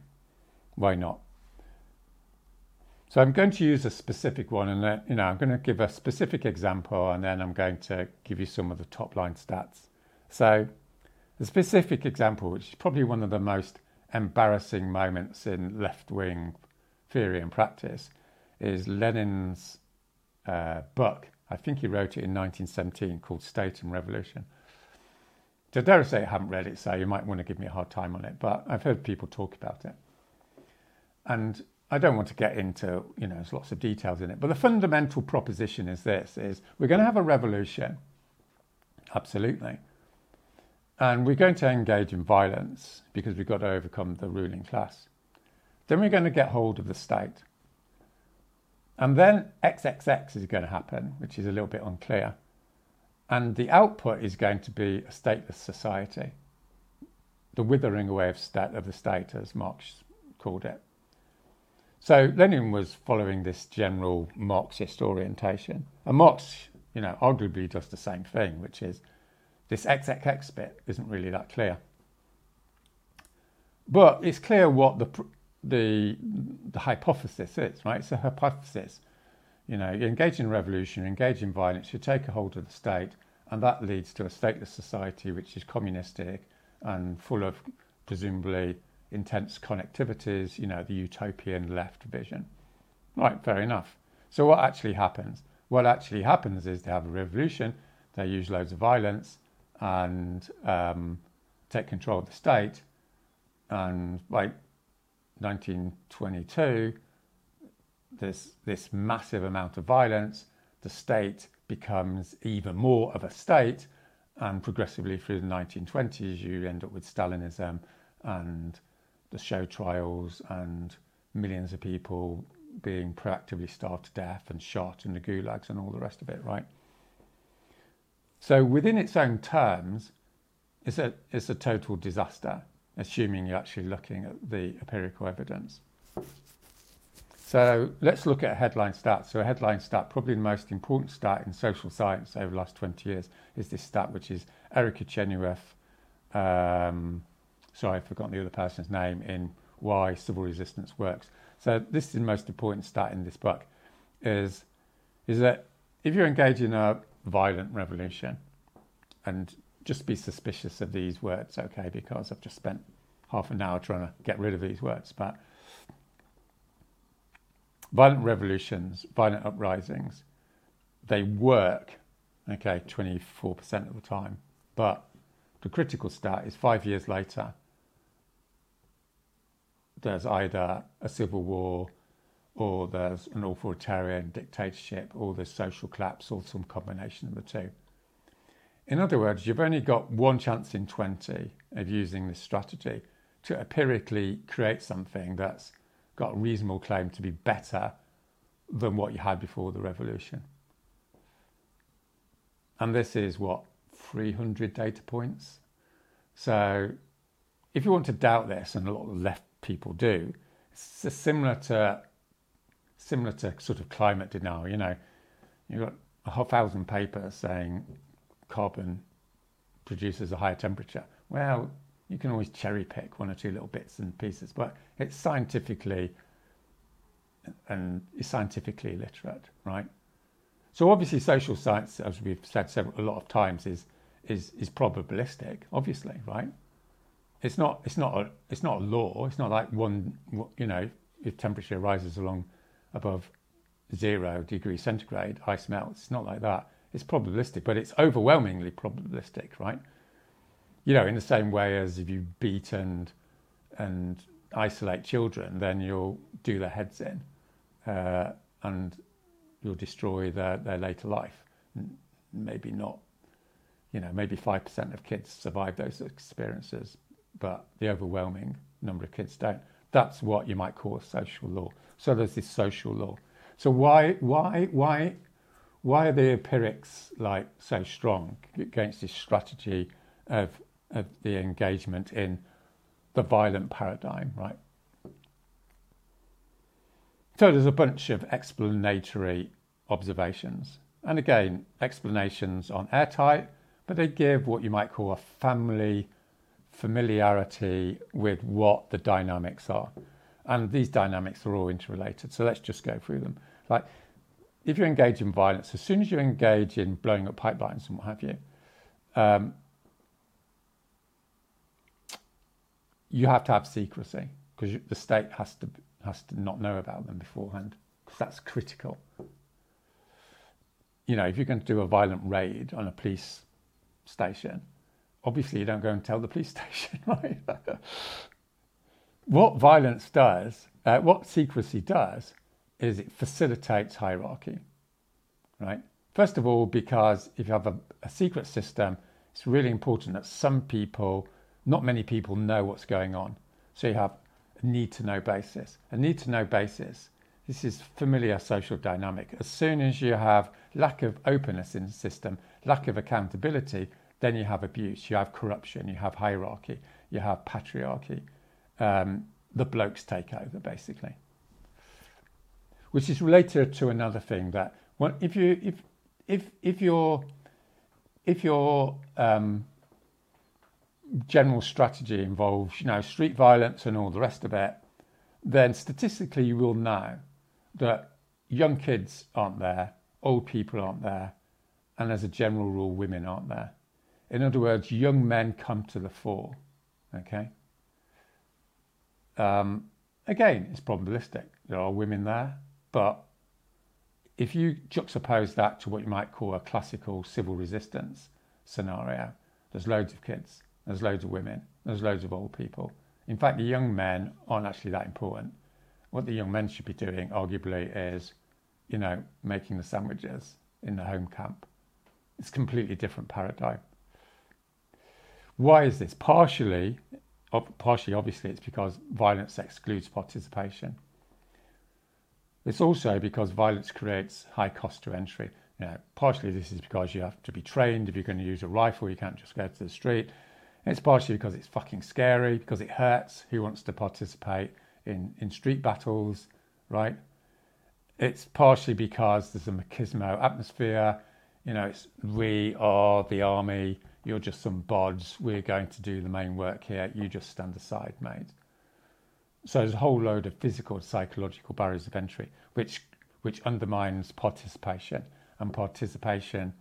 Why not? So I'm going to use a specific one, and then, you know, I'm going to give a specific example, and then I'm going to give you some of the top line stats. So the specific example, which is probably one of the most embarrassing moments in left wing theory and practice is Lenin's uh, book. I think he wrote it in 1917 called State and Revolution. So, dare say I haven't read it, so you might want to give me a hard time on it, but I've heard people talk about it. And I don't want to get into, you know, there's lots of details in it, but the fundamental proposition is this is we're going to have a revolution. Absolutely. And we're going to engage in violence because we've got to overcome the ruling class. Then we're going to get hold of the state. And then XXX is going to happen, which is a little bit unclear. And the output is going to be a stateless society, the withering away of, state, of the state, as Marx called it. So Lenin was following this general Marxist orientation. And Marx, you know, arguably does the same thing, which is this XXX bit isn't really that clear. But it's clear what the, the, the hypothesis is, right? It's a hypothesis. You know, you engage in revolution, you engage in violence, you take a hold of the state, and that leads to a stateless society which is communistic and full of presumably intense connectivities, you know, the utopian left vision. Right, fair enough. So what actually happens? What actually happens is they have a revolution, they use loads of violence, and um, take control of the state. And by 1922, there's this massive amount of violence. The state becomes even more of a state, and progressively through the 1920s, you end up with Stalinism and the show trials and millions of people being proactively starved to death and shot in the gulags and all the rest of it, right? So within its own terms, it's a, it's a total disaster, assuming you're actually looking at the empirical evidence. So let's look at headline stats. So a headline stat, probably the most important stat in social science over the last 20 years, is this stat, which is Erica Chenoweth. Um, sorry, I've forgotten the other person's name in Why Civil Resistance Works. So this is the most important stat in this book, is, is that if you're engaged in a violent revolution. And just be suspicious of these words, okay, because I've just spent half an hour trying to get rid of these words. But violent revolutions, violent uprisings, they work, okay, 24% of the time. But the critical stat is five years later, there's either a civil war or there's an authoritarian dictatorship, or there's social collapse, or some combination of the two. In other words, you've only got one chance in 20 of using this strategy to empirically create something that's got a reasonable claim to be better than what you had before the revolution. And this is what, 300 data points So if you want to doubt this, and a lot of left people do, it's similar to similar to sort of climate denial. You know, you've got a whole thousand papers saying carbon produces a higher temperature. Well, you can always cherry pick one or two little bits and pieces, but it's scientifically and is scientifically literate, right? So obviously, social science, as we've said several, a lot of times, is is is probabilistic. Obviously, right? It's not it's not a it's not a law. It's not like one you know if temperature rises along above zero degrees centigrade, ice melts. It's not like that. It's probabilistic, but it's overwhelmingly probabilistic, right? You know, in the same way as if you beat and and isolate children, then you'll do their heads in, uh, and you'll destroy their, their later life. Maybe not, you know, maybe 5% of kids survive those experiences, but the overwhelming number of kids don't. That's what you might call social law. So there's this social law. So why, why, why, why are the empirics like so strong against this strategy of, of the engagement in the violent paradigm, right? So there's a bunch of explanatory observations. And again, explanations on airtight, but they give what you might call a family familiarity with what the dynamics are. And these dynamics are all interrelated. So let's just go through them. Like if you engage in violence, as soon as you engage in blowing up pipelines and what have you, um, you have to have secrecy because the state has to has to not know about them beforehand because that's critical. You know, if you're going to do a violent raid on a police station, obviously you don't go and tell the police station, right? what violence does, uh, what secrecy does, is it facilitates hierarchy, right? First of all, because if you have a, a secret system, it's really important that some people, not many people, know what's going on. So you have a need to know basis. A need to know basis, this is familiar social dynamic. As soon as you have lack of openness in the system, lack of accountability, then you have abuse, you have corruption, you have hierarchy, you have patriarchy. Um, the blokes take over, basically. Which is related to another thing that if you if if if your if your um, general strategy involves, you know, street violence and all the rest of it, then statistically you will know that young kids aren't there, old people aren't there, and as a general rule, women aren't there. In other words, young men come to the fore. Okay. Um, again, it's probabilistic. There are women there, but if you juxtapose that to what you might call a classical civil resistance scenario, there's loads of kids. There's loads of women. There's loads of old people. In fact, the young men aren't actually that important. What the young men should be doing, arguably, is, you know, making the sandwiches in the home camp. It's a completely different paradigm. Why is this? Partially, partially, obviously, it's because violence excludes participation. It's also because violence creates high cost to entry. You know, partially this is because you have to be trained. If you're going to use a rifle, you can't just go to the street. It's partially because it's fucking scary, because it hurts. Who wants to participate in, in street battles, right? It's partially because there's a machismo atmosphere. You know, it's we are the army, you're just some bods, we're going to do the main work here, you just stand aside, mate. So there's a whole load of physical psychological barriers of entry, which which undermines participation. And participation,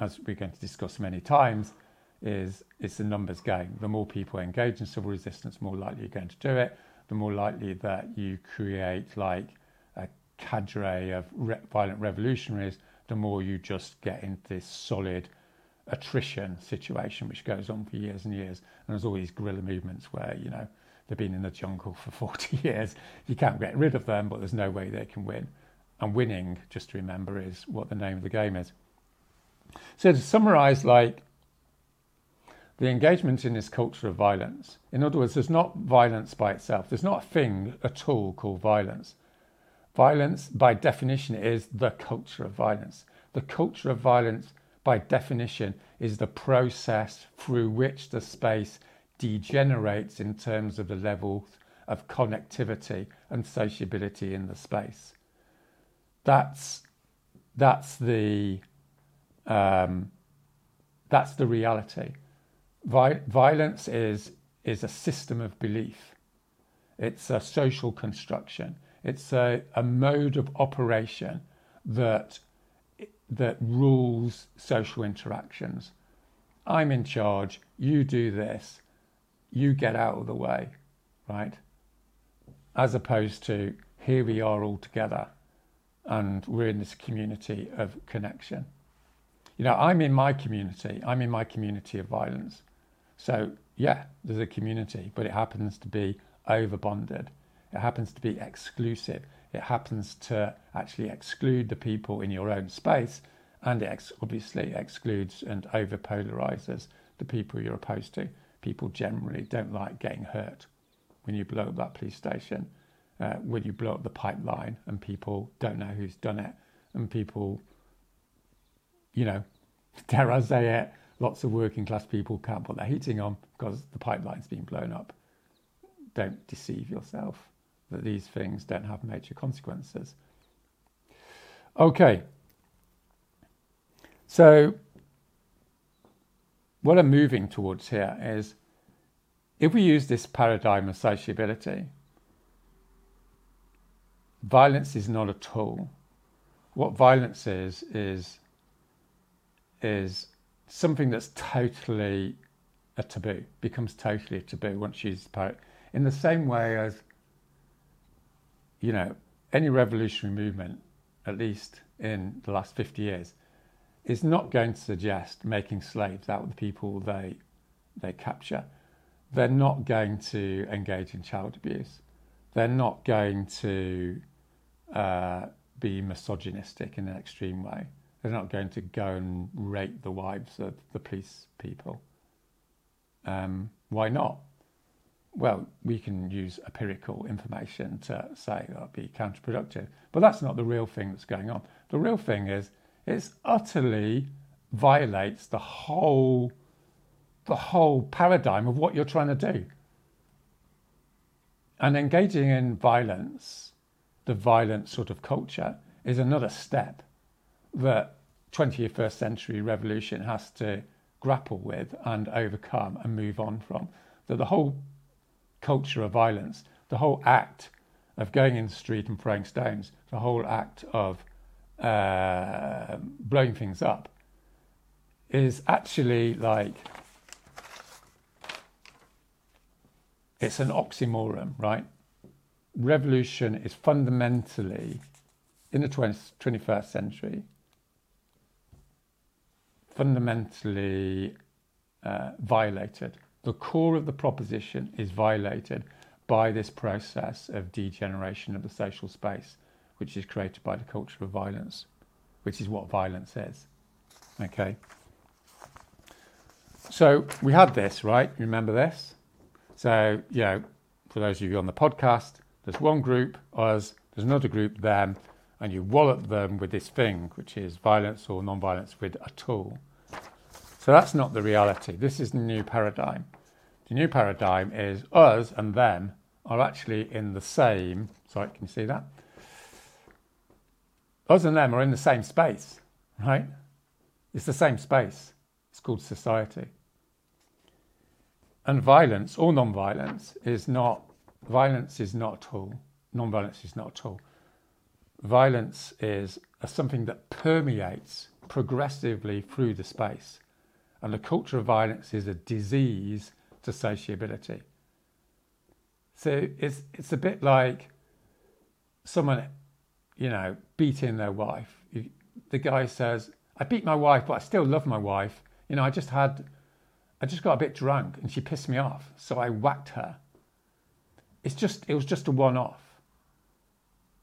as we're going to discuss many times, is it's a numbers game. The more people engage in civil resistance, the more likely you're going to do it. The more likely that you create like a cadre of re- violent revolutionaries, the more you just get into this solid attrition situation, which goes on for years and years. And there's all these guerrilla movements where you know they've been in the jungle for 40 years. You can't get rid of them, but there's no way they can win. And winning, just to remember, is what the name of the game is. So to summarize, like the engagement in this culture of violence. In other words, there's not violence by itself. There's not a thing at all called violence. Violence, by definition, is the culture of violence. The culture of violence, by definition, is the process through which the space degenerates in terms of the level of connectivity and sociability in the space. That's that's the um, that's the reality. Vi- violence is is a system of belief. It's a social construction. It's a, a mode of operation that that rules social interactions. I'm in charge. You do this. You get out of the way, right? As opposed to here we are all together and we're in this community of connection. You know, I'm in my community, I'm in my community of violence. So, yeah, there's a community, but it happens to be over bonded. It happens to be exclusive. It happens to actually exclude the people in your own space, and it ex- obviously excludes and over polarizes the people you're opposed to. People generally don't like getting hurt when you blow up that police station uh, when you blow up the pipeline and people don't know who's done it, and people, you know, dare I say it, lots of working class people can't put their heating on because the pipeline's been blown up. Don't deceive yourself that these things don't have major consequences. Okay. So, what I'm moving towards here is if we use this paradigm of sociability, violence is not a tool. What violence is is is something that's totally a taboo, becomes totally a taboo once you use power. In the same way as, you know, any revolutionary movement, at least in the last 50 years, is not going to suggest making slaves out of the people they they capture. They're not going to engage in child abuse. They're not going to uh, be misogynistic in an extreme way. They're not going to go and rape the wives of the police people. Um, why not? Well, we can use empirical information to say that'd be counterproductive, but that's not the real thing that's going on. The real thing is it's utterly violates the whole the whole paradigm of what you're trying to do. And engaging in violence the violent sort of culture is another step that 21st century revolution has to grapple with and overcome and move on from. That the whole culture of violence, the whole act of going in the street and throwing stones, the whole act of uh, blowing things up, is actually like it's an oxymoron, right? revolution is fundamentally, in the 20th, 21st century, fundamentally uh, violated. The core of the proposition is violated by this process of degeneration of the social space, which is created by the culture of violence, which is what violence is. Okay. So we had this, right? Remember this? So, you know, for those of you on the podcast, there's one group, us, there's another group, them, and you wallop them with this thing, which is violence or non-violence with a tool. So that's not the reality. This is the new paradigm. The new paradigm is us and them are actually in the same. Sorry, can you see that? Us and them are in the same space, right? It's the same space. It's called society. And violence or non violence is not violence is not at all, non-violence is not at all. Violence is something that permeates progressively through the space. And the culture of violence is a disease to sociability. So it's, it's a bit like someone, you know, beating their wife. The guy says, I beat my wife, but I still love my wife. You know, I just had, I just got a bit drunk and she pissed me off. So I whacked her it's just it was just a one-off.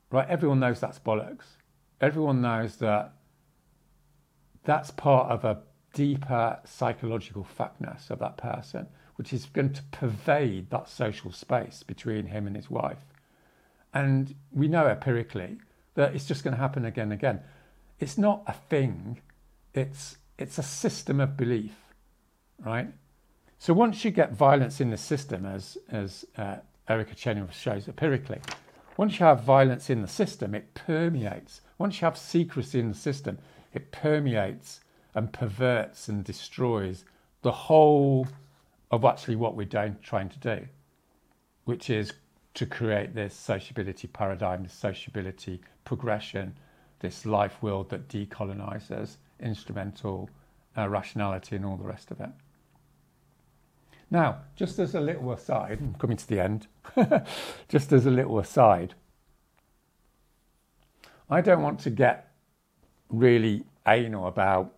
Right? Everyone knows that's bollocks. Everyone knows that that's part of a deeper psychological fatness of that person, which is going to pervade that social space between him and his wife. And we know empirically that it's just going to happen again and again. It's not a thing, it's it's a system of belief, right? So once you get violence in the system, as, as uh, Erica Chenoweth shows empirically, once you have violence in the system, it permeates. Once you have secrecy in the system, it permeates and perverts and destroys the whole of actually what we're doing, trying to do, which is to create this sociability paradigm, this sociability progression, this life world that decolonizes instrumental uh, rationality and all the rest of it. Now, just as a little aside, I'm coming to the end, just as a little aside, I don't want to get really anal about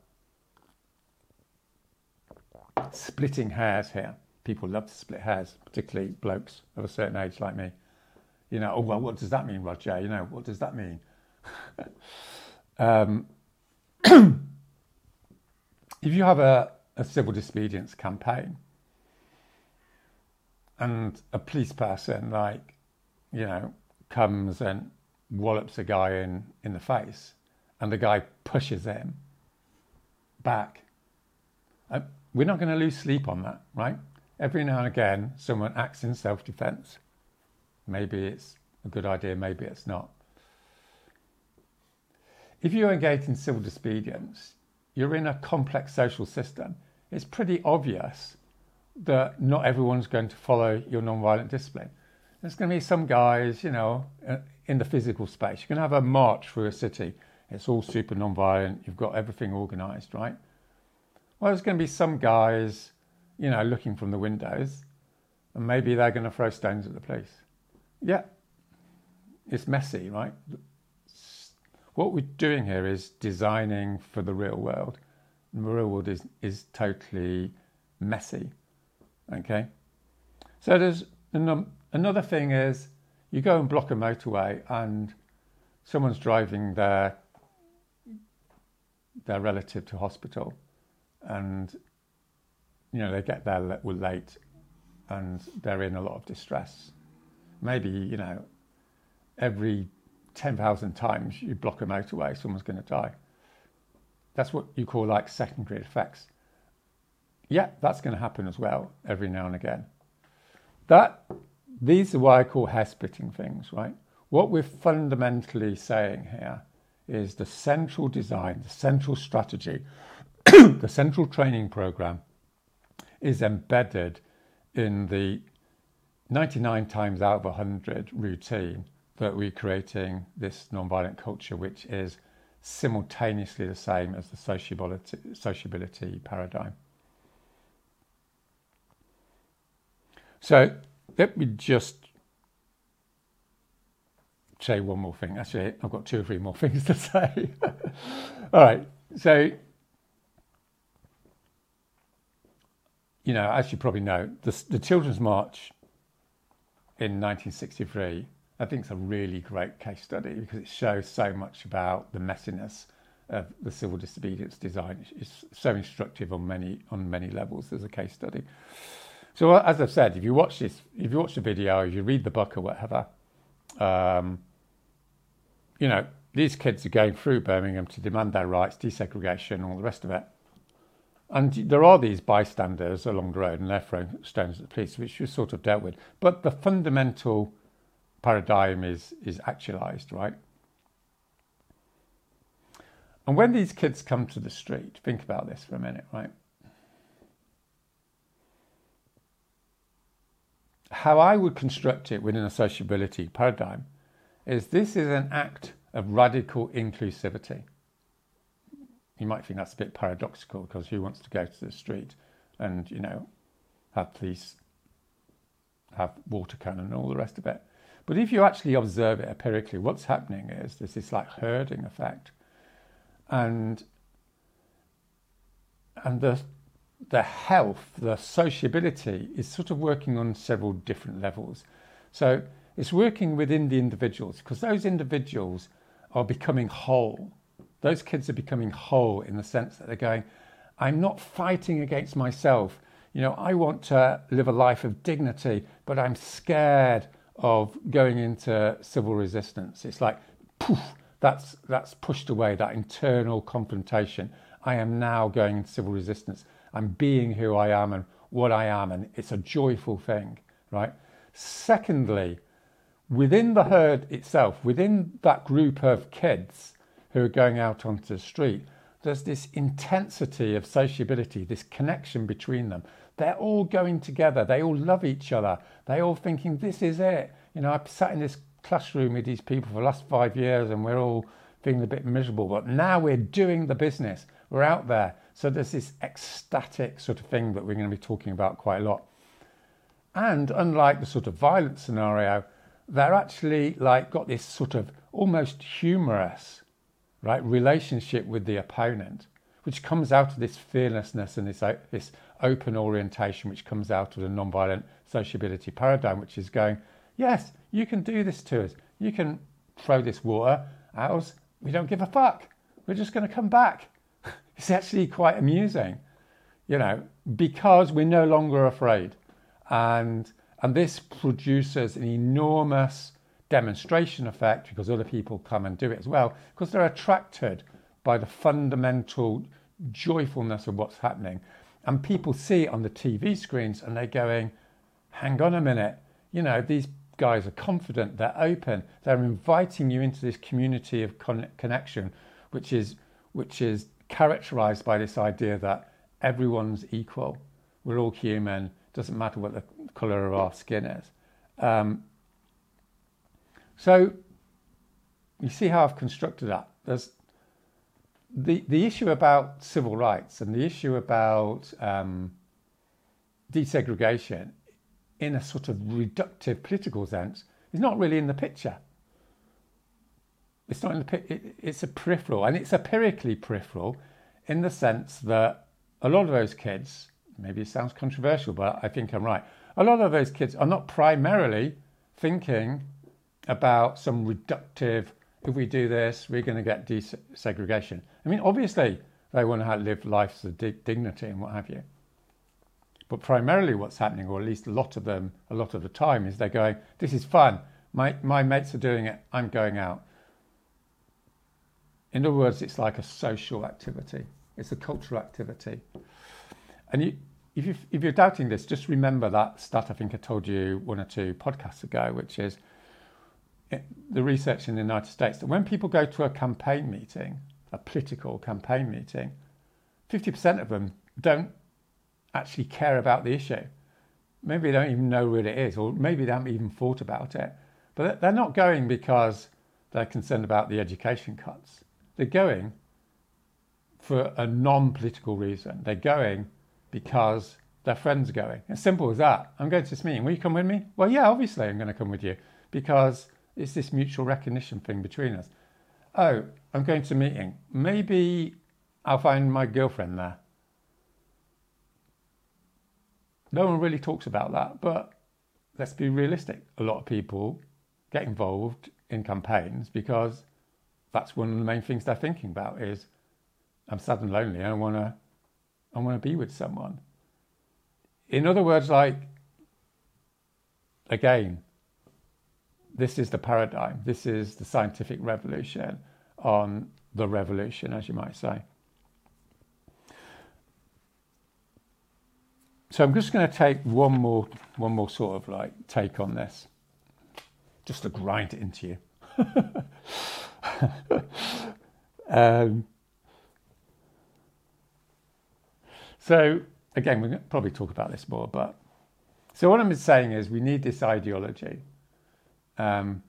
splitting hairs here. People love to split hairs, particularly blokes of a certain age like me. You know, oh, well, what does that mean, Roger? You know, what does that mean? um, if you have a, a civil disobedience campaign and a police person, like, you know, comes and wallops a guy in, in the face and the guy pushes him back, uh, we're not going to lose sleep on that, right? Every now and again, someone acts in self defense. Maybe it's a good idea, maybe it's not. If you're engaged in civil disobedience, you're in a complex social system. It's pretty obvious that not everyone's going to follow your non-violent discipline. There's going to be some guys, you know, uh, in the physical space. You're going to have a march through a city. It's all super non-violent. You've got everything organised, right? Well, there's going to be some guys, you know, looking from the windows, and maybe they're going to throw stones at the police. Yeah, it's messy, right? What we're doing here is designing for the real world. The real world is, is totally messy. Okay? So there's another thing is you go and block a motorway and someone's driving their their relative to hospital and you know they get there late and they're in a lot of distress maybe you know every 10,000 times you block a motorway, someone's going to die. That's what you call like secondary effects. Yeah, that's going to happen as well every now and again. That these are why I call hair splitting things, right? What we're fundamentally saying here is the central design, the central strategy, the central training program is embedded in the 99 times out of 100 routine that we're creating this nonviolent culture, which is simultaneously the same as the sociability, sociability paradigm. So let me just say one more thing. Actually, I've got two or three more things to say. All right. So, you know, as you probably know, the, the Children's March in 1963 I think it's a really great case study because it shows so much about the messiness of the civil disobedience design. It's so instructive on many on many levels as a case study. So as I've said, if you watch this, if you watch the video, if you read the book or whatever, um, you know these kids are going through Birmingham to demand their rights, desegregation, all the rest of it. And there are these bystanders along the road, and they're throwing stones at the police, which was sort of dealt with. But the fundamental paradigm is, is actualized, right? And when these kids come to the street, think about this for a minute, right? How I would construct it within a sociability paradigm is this is an act of radical inclusivity. You might think that's a bit paradoxical because who wants to go to the street and, you know, have police have water cannon and all the rest of it? But if you actually observe it empirically, what's happening is there's this like herding effect. And and the the health, the sociability is sort of working on several different levels. So it's working within the individuals because those individuals are becoming whole. Those kids are becoming whole in the sense that they're going, I'm not fighting against myself. You know, I want to live a life of dignity, but I'm scared of going into civil resistance. It's like, poof, that's, that's pushed away, that internal confrontation. I am now going into civil resistance. I'm being who I am and what I am, and it's a joyful thing, right? Secondly, within the herd itself, within that group of kids who are going out onto the street, there's this intensity of sociability, this connection between them. They're all going together. They all love each other. They all thinking, this is it. You know, I've sat in this classroom with these people for the last five years and we're all feeling a bit miserable, but now we're doing the business. We're out there. So there's this ecstatic sort of thing that we're going to be talking about quite a lot. And unlike the sort of violent scenario, they're actually like got this sort of almost humorous right relationship with the opponent which comes out of this fearlessness and this, uh, this open orientation which comes out of the non-violent sociability paradigm which is going yes you can do this to us. You can throw this water at us. We don't give a fuck. We're just going to come back. It's actually quite amusing you know because we're no longer afraid. And and this produces an enormous demonstration effect because other people come and do it as well, because they're attracted by the fundamental joyfulness of what's happening. And people see it on the TV screens and they're going, hang on a minute, you know, these guys are confident, they're open, they're inviting you into this community of con- connection, which is, which is characterized by this idea that everyone's equal. We're all human, doesn't matter what the colour of our skin is. Um, so you see how I've constructed that. There's the, the issue about civil rights and the issue about um, desegregation in a sort of reductive political sense is not really in the picture. It's not in the it, it's a peripheral, and it's empirically peripheral in the sense that a lot of those kids, maybe it sounds controversial, but I think I'm right a lot of those kids are not primarily thinking about some reductive, if we do this, we're going to get desegregation. I mean, obviously, they want to live lives of dignity and what have you. But primarily, what's happening, or at least a lot of them, a lot of the time, is they're going, This is fun. My, my mates are doing it. I'm going out. In other words, it's like a social activity, it's a cultural activity. And you, if, you, if you're doubting this, just remember that stat I think I told you one or two podcasts ago, which is Eh, the research in the United States that when people go to a campaign meeting, a political campaign meeting, 50% of them don't actually care about the issue. Maybe they don't even know what it is, or maybe they haven't even thought about it. But they're not going because they're concerned about the education cuts. They're going for a non political reason. They're going because their friends are going. As simple as that. I'm going to this meeting. Will you come with me? Well, yeah, obviously I'm going to come with you because it's this mutual recognition thing between us. Oh, I'm going to a meeting. Maybe I'll find my girlfriend there. No one really talks about that, but let's be realistic. A lot of people get involved in campaigns because that's one of the main things they're thinking about is I'm sad and lonely. I want to I want to be with someone. In other words, like, again, this is the paradigm. This is the scientific revolution on the revolution, as you might say. So I'm just going to take one more, one more sort of like take on this, just to grind it into you. um, So again, we'll probably talk about this more, but so what I'm saying is we need this ideology. Um,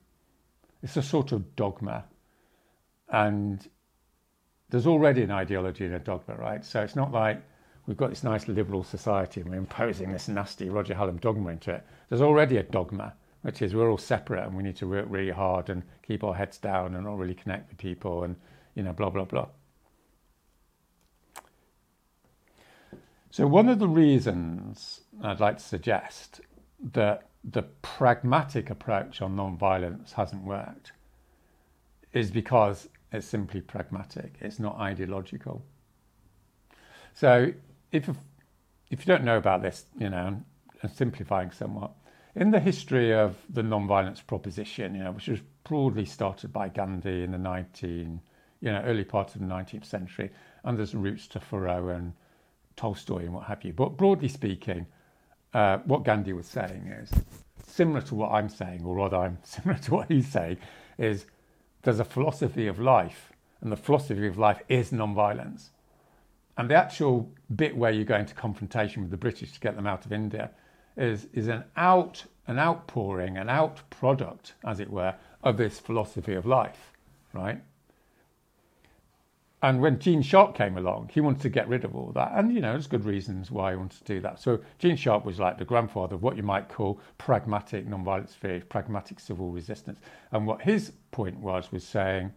it's a sort of dogma, and there's already an ideology and a dogma, right? So it's not like we've got this nice liberal society and we're imposing this nasty Roger Hallam dogma into it. There's already a dogma, which is we're all separate and we need to work really hard and keep our heads down and not really connect with people and you know blah blah blah. So, one of the reasons I'd like to suggest that the pragmatic approach on non-violence hasn't worked is because it's simply pragmatic, it's not ideological. So, if, if you don't know about this, you know, and simplifying somewhat, in the history of the non-violence proposition, you know, which was broadly started by Gandhi in the 19, you know, early part of the 19th century, and there's roots to Thoreau and Tolstoy and what have you. But broadly speaking, uh, what Gandhi was saying is similar to what I'm saying, or rather, I'm similar to what he's saying, is there's a philosophy of life, and the philosophy of life is non-violence. And the actual bit where you go into confrontation with the British to get them out of India is, is an out an outpouring, an out product, as it were, of this philosophy of life, right? And when Gene Sharp came along, he wanted to get rid of all that. And, you know, there's good reasons why he wanted to do that. So Gene Sharp was like the grandfather of what you might call pragmatic nonviolence theory, pragmatic civil resistance. And what his point was, was saying,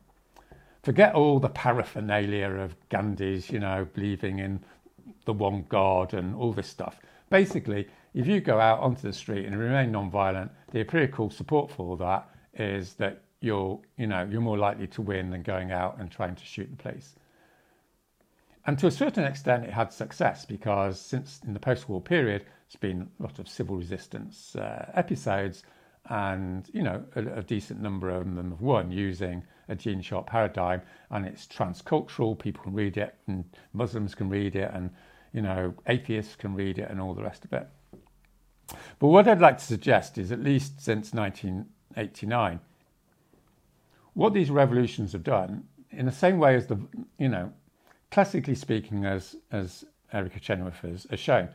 forget all the paraphernalia of Gandhi's, you know, believing in the one God and all this stuff. Basically, if you go out onto the street and remain non-violent, the empirical support for all that is that you're, you know, you're more likely to win than going out and trying to shoot the police. And to a certain extent, it had success because since in the post-war period, it's been a lot of civil resistance uh, episodes, and you know, a, a, decent number of them have won using a Gene Sharp paradigm, and it's transcultural. People can read it, and Muslims can read it, and you know, atheists can read it, and all the rest of it. But what I'd like to suggest is, at least since 1989, what these revolutions have done, in the same way as the, you know, classically speaking, as, as Erica Chenoweth has, has shown,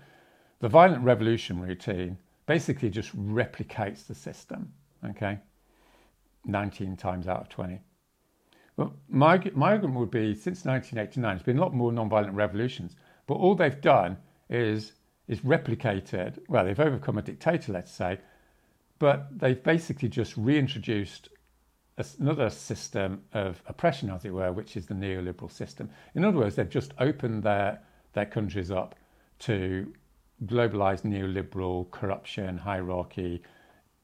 the violent revolution routine basically just replicates the system, okay? 19 times out of 20. But my, my argument would be since 1989, there's been a lot more non-violent revolutions, but all they've done is, is replicated, well, they've overcome a dictator, let's say, but they've basically just reintroduced another system of oppression, as it were, which is the neoliberal system. In other words, they've just opened their, their countries up to globalized neoliberal corruption, hierarchy,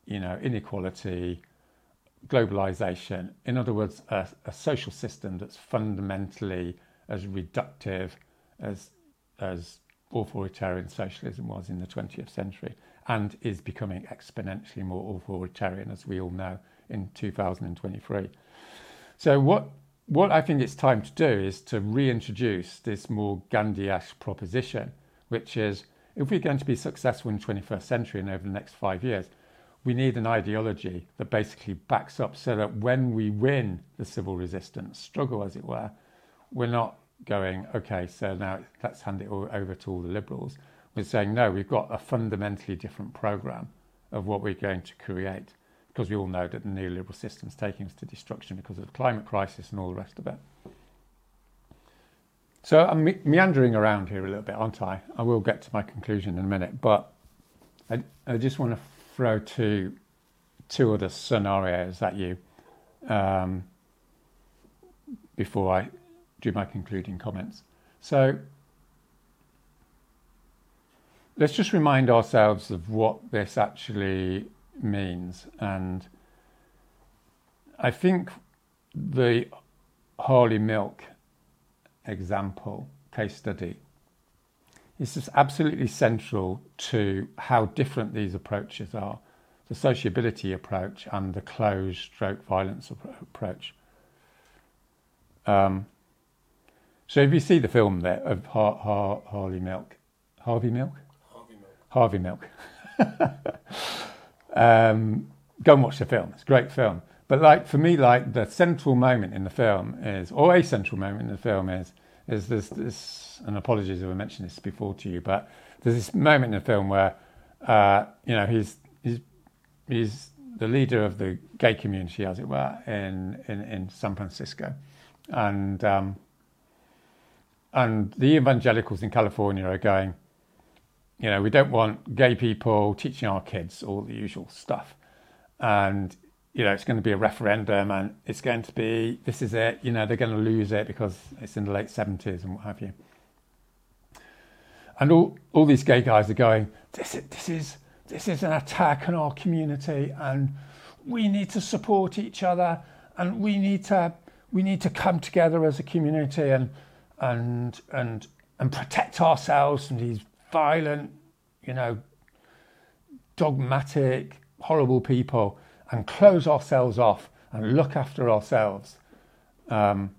you know, inequality, globalization. In other words, a, a social system that's fundamentally as reductive as, as authoritarian socialism was in the 20th century and is becoming exponentially more authoritarian, as we all know in 2023. So what what I think it's time to do is to reintroduce this more Gandhi-esque proposition, which is if we're going to be successful in the 21st century and over the next five years, we need an ideology that basically backs up so that when we win the civil resistance struggle, as it were, we're not going, okay, so now let's hand it all over to all the liberals. We're saying, no, we've got a fundamentally different program of what we're going to create because we all know that the neoliberal system is taking us to destruction because of the climate crisis and all the rest of it. So I'm me- meandering around here a little bit, aren't I? I will get to my conclusion in a minute, but I, I just want to throw two, two other scenarios at you um, before I do my concluding comments. So let's just remind ourselves of what this actually means. And I think the Harley Milk example, case study, is just absolutely central to how different these approaches are the sociability approach and the closed stroke violence approach. Um, so if you see the film there of Har- Har- Harley Milk, Harvey Milk? Harvey Milk. Harvey Milk. Um, go and watch the film. It's a great film. But like for me, like the central moment in the film is, or a central moment in the film is, is this, this and apologies if I mentioned this before to you, but there's this moment in the film where, uh, you know, he's, he's, he's the leader of the gay community, as it were, in, in, in San Francisco. And, um, and the evangelicals in California are going, you know, we don't want gay people teaching our kids all the usual stuff. And, you know, it's going to be a referendum and it's going to be, this is it, you know, they're going to lose it because it's in the late 70s and what have you. And all, all these gay guys are going, this is, this is, this is an attack on our community and we need to support each other and we need to, we need to come together as a community and, and, and, and protect ourselves from these violent, you know, dogmatic, horrible people and close ourselves off and look after ourselves. Um,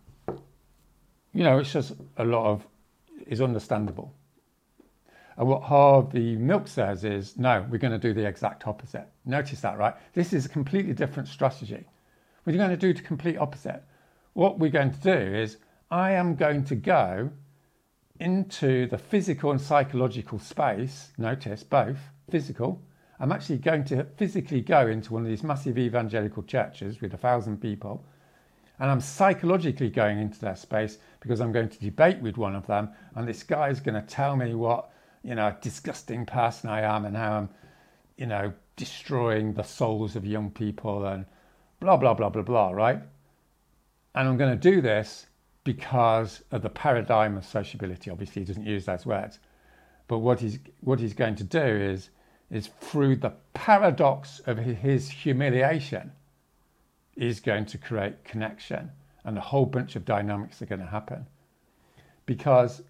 you know, it's just a lot of is understandable. And what Harvey Milk says is, no, we're going to do the exact opposite. Notice that, right? This is a completely different strategy. We're going to do the complete opposite. What we're going to do is, I am going to go into the physical and psychological space, notice both physical. I'm actually going to physically go into one of these massive evangelical churches with a thousand people, and I'm psychologically going into that space because I'm going to debate with one of them, and this guy is going to tell me what you know, disgusting person I am and how I'm, you know, destroying the souls of young people and blah blah blah blah blah, right? And I'm going to do this because of the paradigm of sociability. Obviously, he doesn't use those words, but what he's what he's going to do is is through the paradox of his humiliation, is going to create connection, and a whole bunch of dynamics are going to happen. Because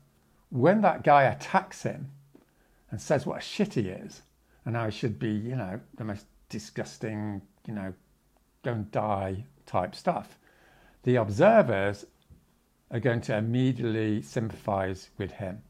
when that guy attacks him and says what a shit he is, and how he should be, you know, the most disgusting, you know, don't die type stuff, the observers are going to immediately sympathize with him.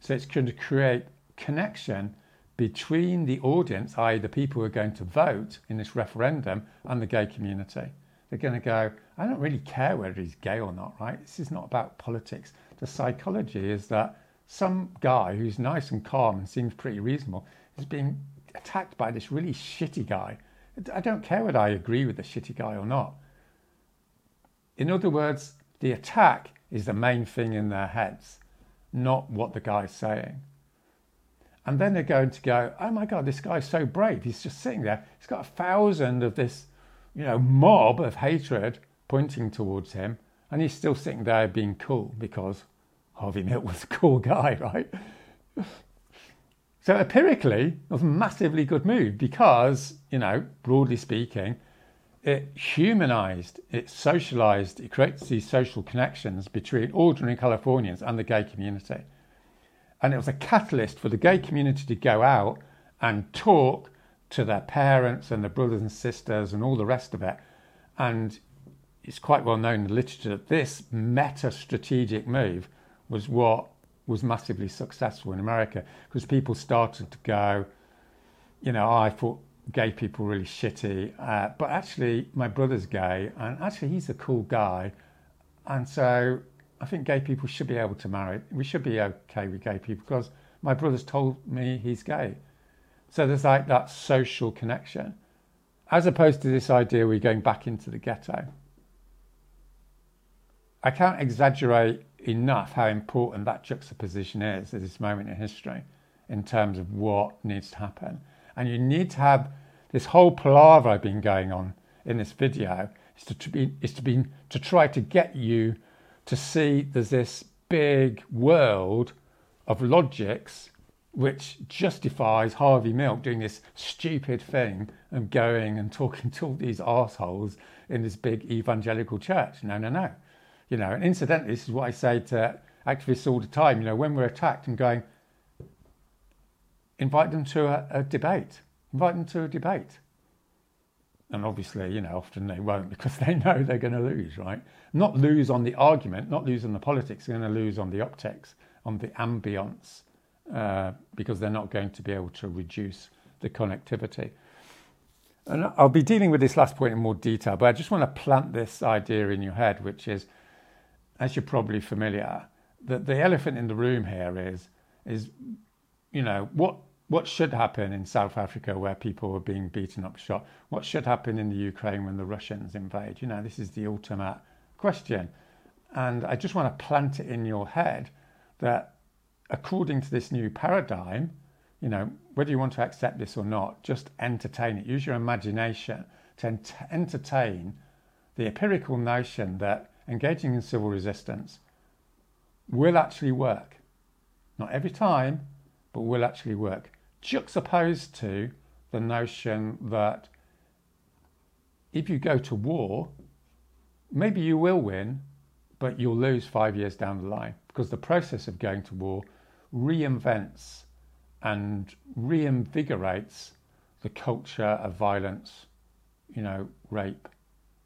So it's going to create connection between the audience, i.e., the people who are going to vote in this referendum, and the gay community. They're going to go, I don't really care whether he's gay or not, right? This is not about politics. The psychology is that some guy who's nice and calm and seems pretty reasonable is being attacked by this really shitty guy. I don't care whether I agree with the shitty guy or not. In other words, the attack is the main thing in their heads, not what the guy's saying. And then they're going to go, oh my God, this guy's so brave. He's just sitting there. He's got a thousand of this, you know, mob of hatred pointing towards him. And he's still sitting there being cool because Harvey Milk was a cool guy, right? So empirically, it was a massively good move because, you know, broadly speaking, it humanized, it socialized, it creates these social connections between ordinary Californians and the gay community. And it was a catalyst for the gay community to go out and talk to their parents and their brothers and sisters and all the rest of it. And it's quite well known in the literature that this meta strategic move was what was massively successful in America because people started to go, you know, oh, I thought gay people really shitty, uh, but actually my brother's gay and actually he's a cool guy. And so I think gay people should be able to marry. We should be okay with gay people because my brother's told me he's gay. So there's like that social connection, as opposed to this idea we're going back into the ghetto. I can't exaggerate enough how important that juxtaposition is at this moment in history in terms of what needs to happen. And you need to have this whole palaver I've been going on in this video is to, be is to be to try to get you to see there's this big world of logics which justifies Harvey Milk doing this stupid thing and going and talking to all these assholes in this big evangelical church. No, no, no. You know, and incidentally, this is what I say to activists all the time. You know, when we're attacked and going, invite them to a, a debate. Invite them to a debate. And obviously, you know, often they won't because they know they're going to lose, right? Not lose on the argument, not lose on the politics, they're going to lose on the optics, on the ambience, uh, because they're not going to be able to reduce the connectivity. And I'll be dealing with this last point in more detail, but I just want to plant this idea in your head, which is, as you're probably familiar, that the elephant in the room here is, is, you know, what what should happen in South Africa where people were being beaten up, shot? What should happen in the Ukraine when the Russians invade? You know, this is the ultimate question. And I just want to plant it in your head that according to this new paradigm, you know, whether you want to accept this or not, just entertain it. Use your imagination to ent- entertain the empirical notion that engaging in civil resistance will actually work. Not every time, but will actually work juxtaposed to the notion that if you go to war, maybe you will win, but you'll lose five years down the line because the process of going to war reinvents and reinvigorates the culture of violence, you know, rape,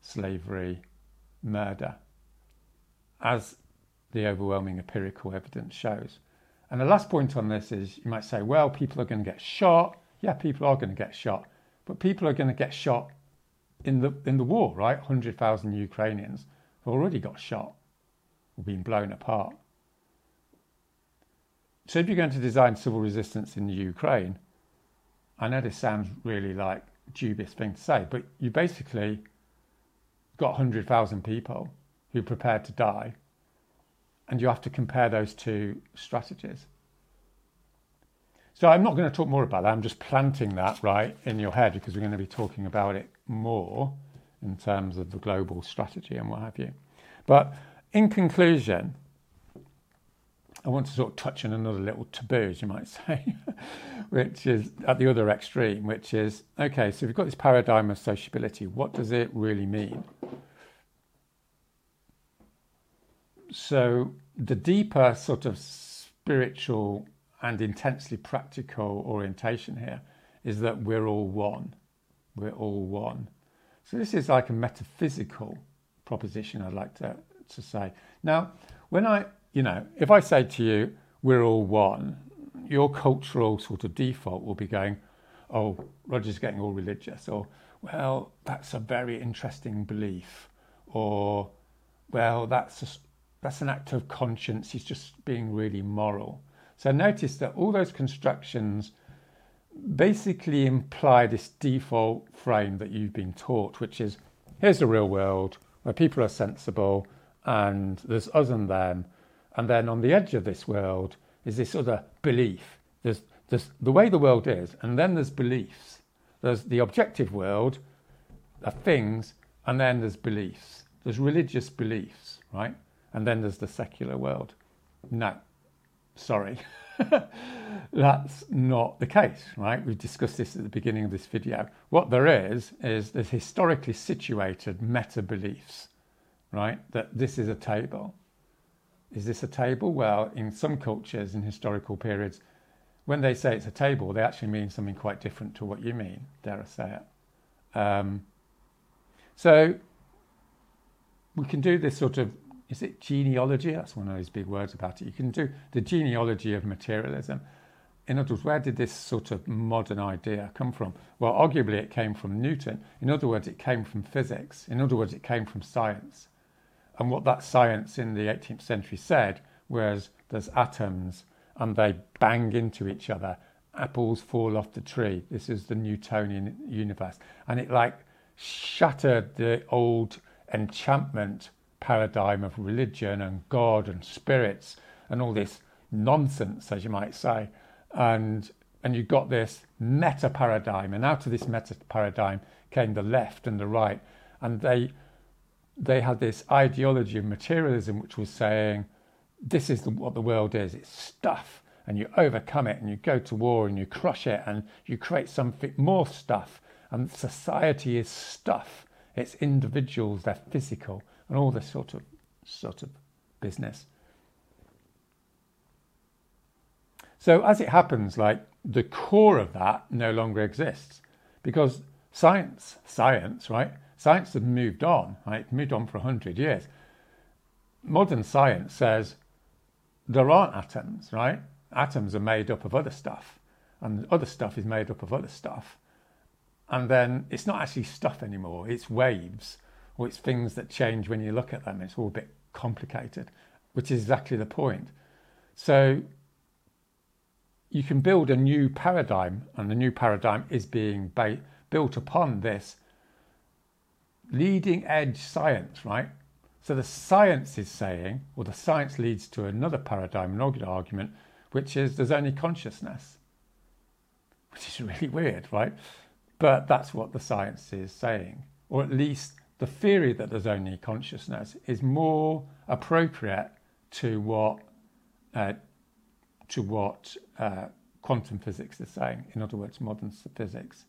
slavery, murder, as the overwhelming empirical evidence shows. And the last point on this is you might say, well, people are going to get shot. Yeah, people are going to get shot, but people are going to get shot in the in the war, right? 100,000 Ukrainians have already got shot or been blown apart. So if you're going to design civil resistance in the Ukraine, I know this sounds really like dubious thing to say, but you basically got 100,000 people who are prepared to die, and you have to compare those two strategies. So I'm not going to talk more about that. I'm just planting that right in your head because we're going to be talking about it more in terms of the global strategy and what have you. But in conclusion, I want to sort of touch on another little taboo, as you might say, which is at the other extreme, which is okay, so we've got this paradigm of sociability. What does it really mean? So, the deeper sort of spiritual and intensely practical orientation here is that we're all one. We're all one. So, this is like a metaphysical proposition, I'd like to, to say. Now, when I you know, if I say to you, we're all one, your cultural sort of default will be going, oh, Roger's getting all religious, or, well, that's a very interesting belief, or, well, that's, a, that's an act of conscience, he's just being really moral. So notice that all those constructions basically imply this default frame that you've been taught, which is here's the real world where people are sensible and there's us and them, and then on the edge of this world is this other belief. There's, there's the way the world is, and then there's beliefs. There's the objective world of things, and then there's beliefs. There's religious beliefs, right? And then there's the secular world. No, sorry. That's not the case, right? We've discussed this at the beginning of this video. What there is, is there's historically situated meta beliefs, right? That this is a table is this a table? Well, in some cultures in historical periods, when they say it's a table, they actually mean something quite different to what you mean, dare I say it. Um, so we can do this sort of, is it genealogy? That's one of those big words about it. You can do the genealogy of materialism. In other words, where did this sort of modern idea come from? Well, arguably it came from Newton. In other words, it came from physics. In other words, it came from science. And what that science in the 18th century said was there's atoms and they bang into each other. Apples fall off the tree. This is the Newtonian universe. And it like shattered the old enchantment paradigm of religion and God and spirits and all this nonsense, as you might say. And and you got this meta paradigm, and out of this meta paradigm came the left and the right, and they they had this ideology of materialism, which was saying, this is the, what the world is. It's stuff, and you overcome it, and you go to war, and you crush it, and you create something more stuff. And society is stuff, it's individuals, they're physical, and all this sort of, sort of business. So, as it happens, like the core of that no longer exists because science, science, right, Science has moved on, right? Moved on for 100 years. Modern science says there aren't atoms, right? Atoms are made up of other stuff, and other stuff is made up of other stuff. And then it's not actually stuff anymore, it's waves, or it's things that change when you look at them. It's all a bit complicated, which is exactly the point. So you can build a new paradigm, and the new paradigm is being ba- built upon this leading edge science, right? So the science is saying, or the science leads to another paradigm, an argument, which is there's only consciousness, which is really weird, right? But that's what the science is saying, or at least the theory that there's only consciousness is more appropriate to what uh, to what uh, quantum physics is saying. In other words, modern physics.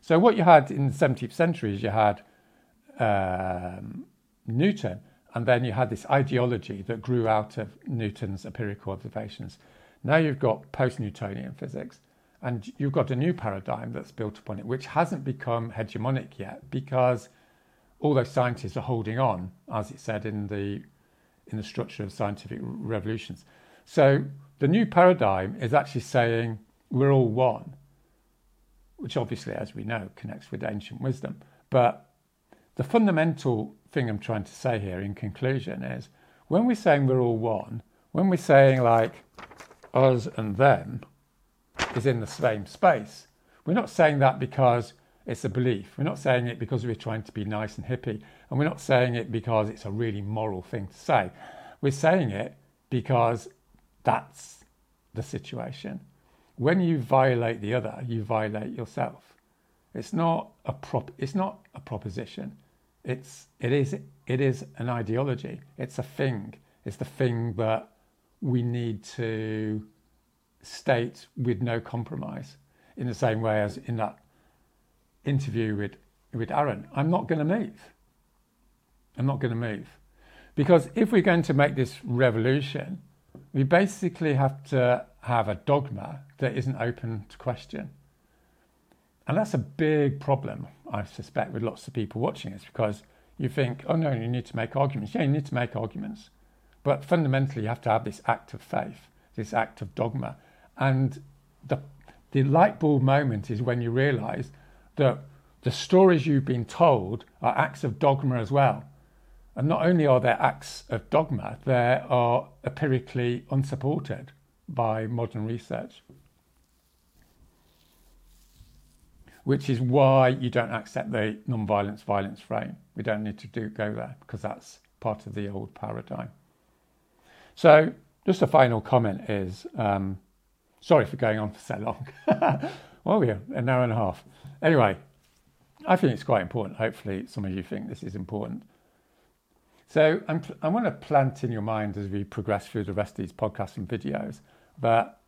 So what you had in the 17th century is you had um, Newton, and then you had this ideology that grew out of Newton's empirical observations. Now you've got post Newtonian physics, and you've got a new paradigm that's built upon it, which hasn't become hegemonic yet because all those scientists are holding on, as it said in the in the structure of scientific revolutions. So the new paradigm is actually saying we're all one, which obviously, as we know, connects with ancient wisdom. But the fundamental thing I'm trying to say here in conclusion is when we're saying we're all one, when we're saying like us and them is in the same space, we're not saying that because it's a belief. We're not saying it because we're trying to be nice and hippie. And we're not saying it because it's a really moral thing to say. We're saying it because that's the situation. When you violate the other, you violate yourself. It's not a prop it's not a proposition. It's it is it is an ideology. It's a thing. It's the thing that we need to state with no compromise in the same way as in that interview with, with Aaron. I'm not going to move. I'm not going to move. Because if we're going to make this revolution, we basically have to have a dogma that isn't open to question. And that's a big problem, I suspect, with lots of people watching this because you think, oh no, you need to make arguments. Yeah, you need to make arguments. But fundamentally, you have to have this act of faith, this act of dogma. And the, the light bulb moment is when you realize that the stories you've been told are acts of dogma as well. And not only are there acts of dogma, they are empirically unsupported by modern research. Which is why you don't accept the non-violence violence frame. We don't need to do go there because that's part of the old paradigm. So, just a final comment is um, sorry for going on for so long. well, we're an hour and a half. Anyway, I think it's quite important. Hopefully, some of you think this is important. So I'm, I want to plant in your mind as we progress through the rest of these podcasts and videos that,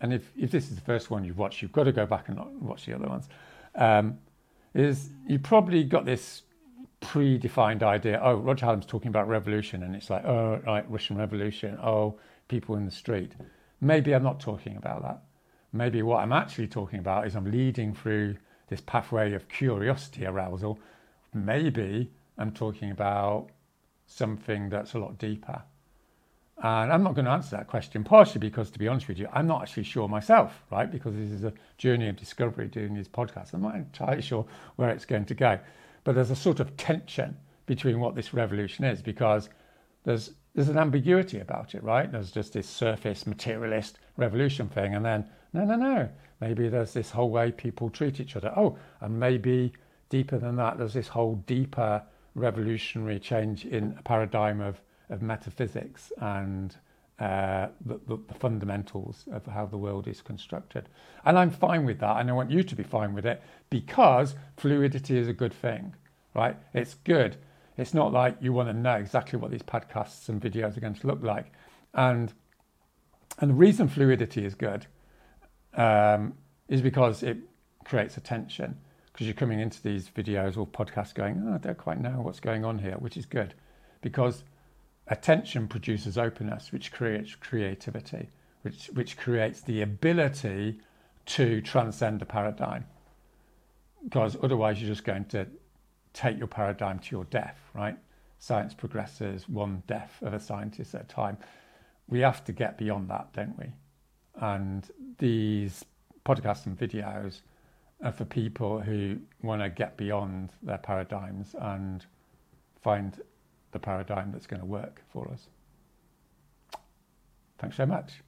and if, if this is the first one you've watched, you've got to go back and watch the other ones, um, is you probably got this predefined idea. Oh, Roger Hallam's talking about revolution, and it's like, oh, right, Russian Revolution. Oh, people in the street. Maybe I'm not talking about that. Maybe what I'm actually talking about is I'm leading through this pathway of curiosity arousal. Maybe I'm talking about something that's a lot deeper. And I'm not going to answer that question, partially because, to be honest with you, I'm not actually sure myself, right? Because this is a journey of discovery doing these podcasts. I'm not entirely sure where it's going to go. But there's a sort of tension between what this revolution is because there's there's an ambiguity about it, right? There's just this surface materialist revolution thing, and then no, no, no. Maybe there's this whole way people treat each other. Oh, and maybe deeper than that, there's this whole deeper revolutionary change in a paradigm of, of metaphysics and uh, the, the, the, fundamentals of how the world is constructed. And I'm fine with that, and I want you to be fine with it because fluidity is a good thing, right? It's good. It's not like you want to know exactly what these podcasts and videos are going to look like. And, and the reason fluidity is good um, is because it creates attention because you're coming into these videos or podcasts going, oh, I don't quite know what's going on here, which is good because attention produces openness, which creates creativity, which, which creates the ability to transcend a paradigm. Because otherwise, you're just going to take your paradigm to your death, right? Science progresses one death of a scientist at a time. We have to get beyond that, don't we? And these podcasts and videos are for people who want to get beyond their paradigms and find the paradigm that's going to work for us. Thanks so much.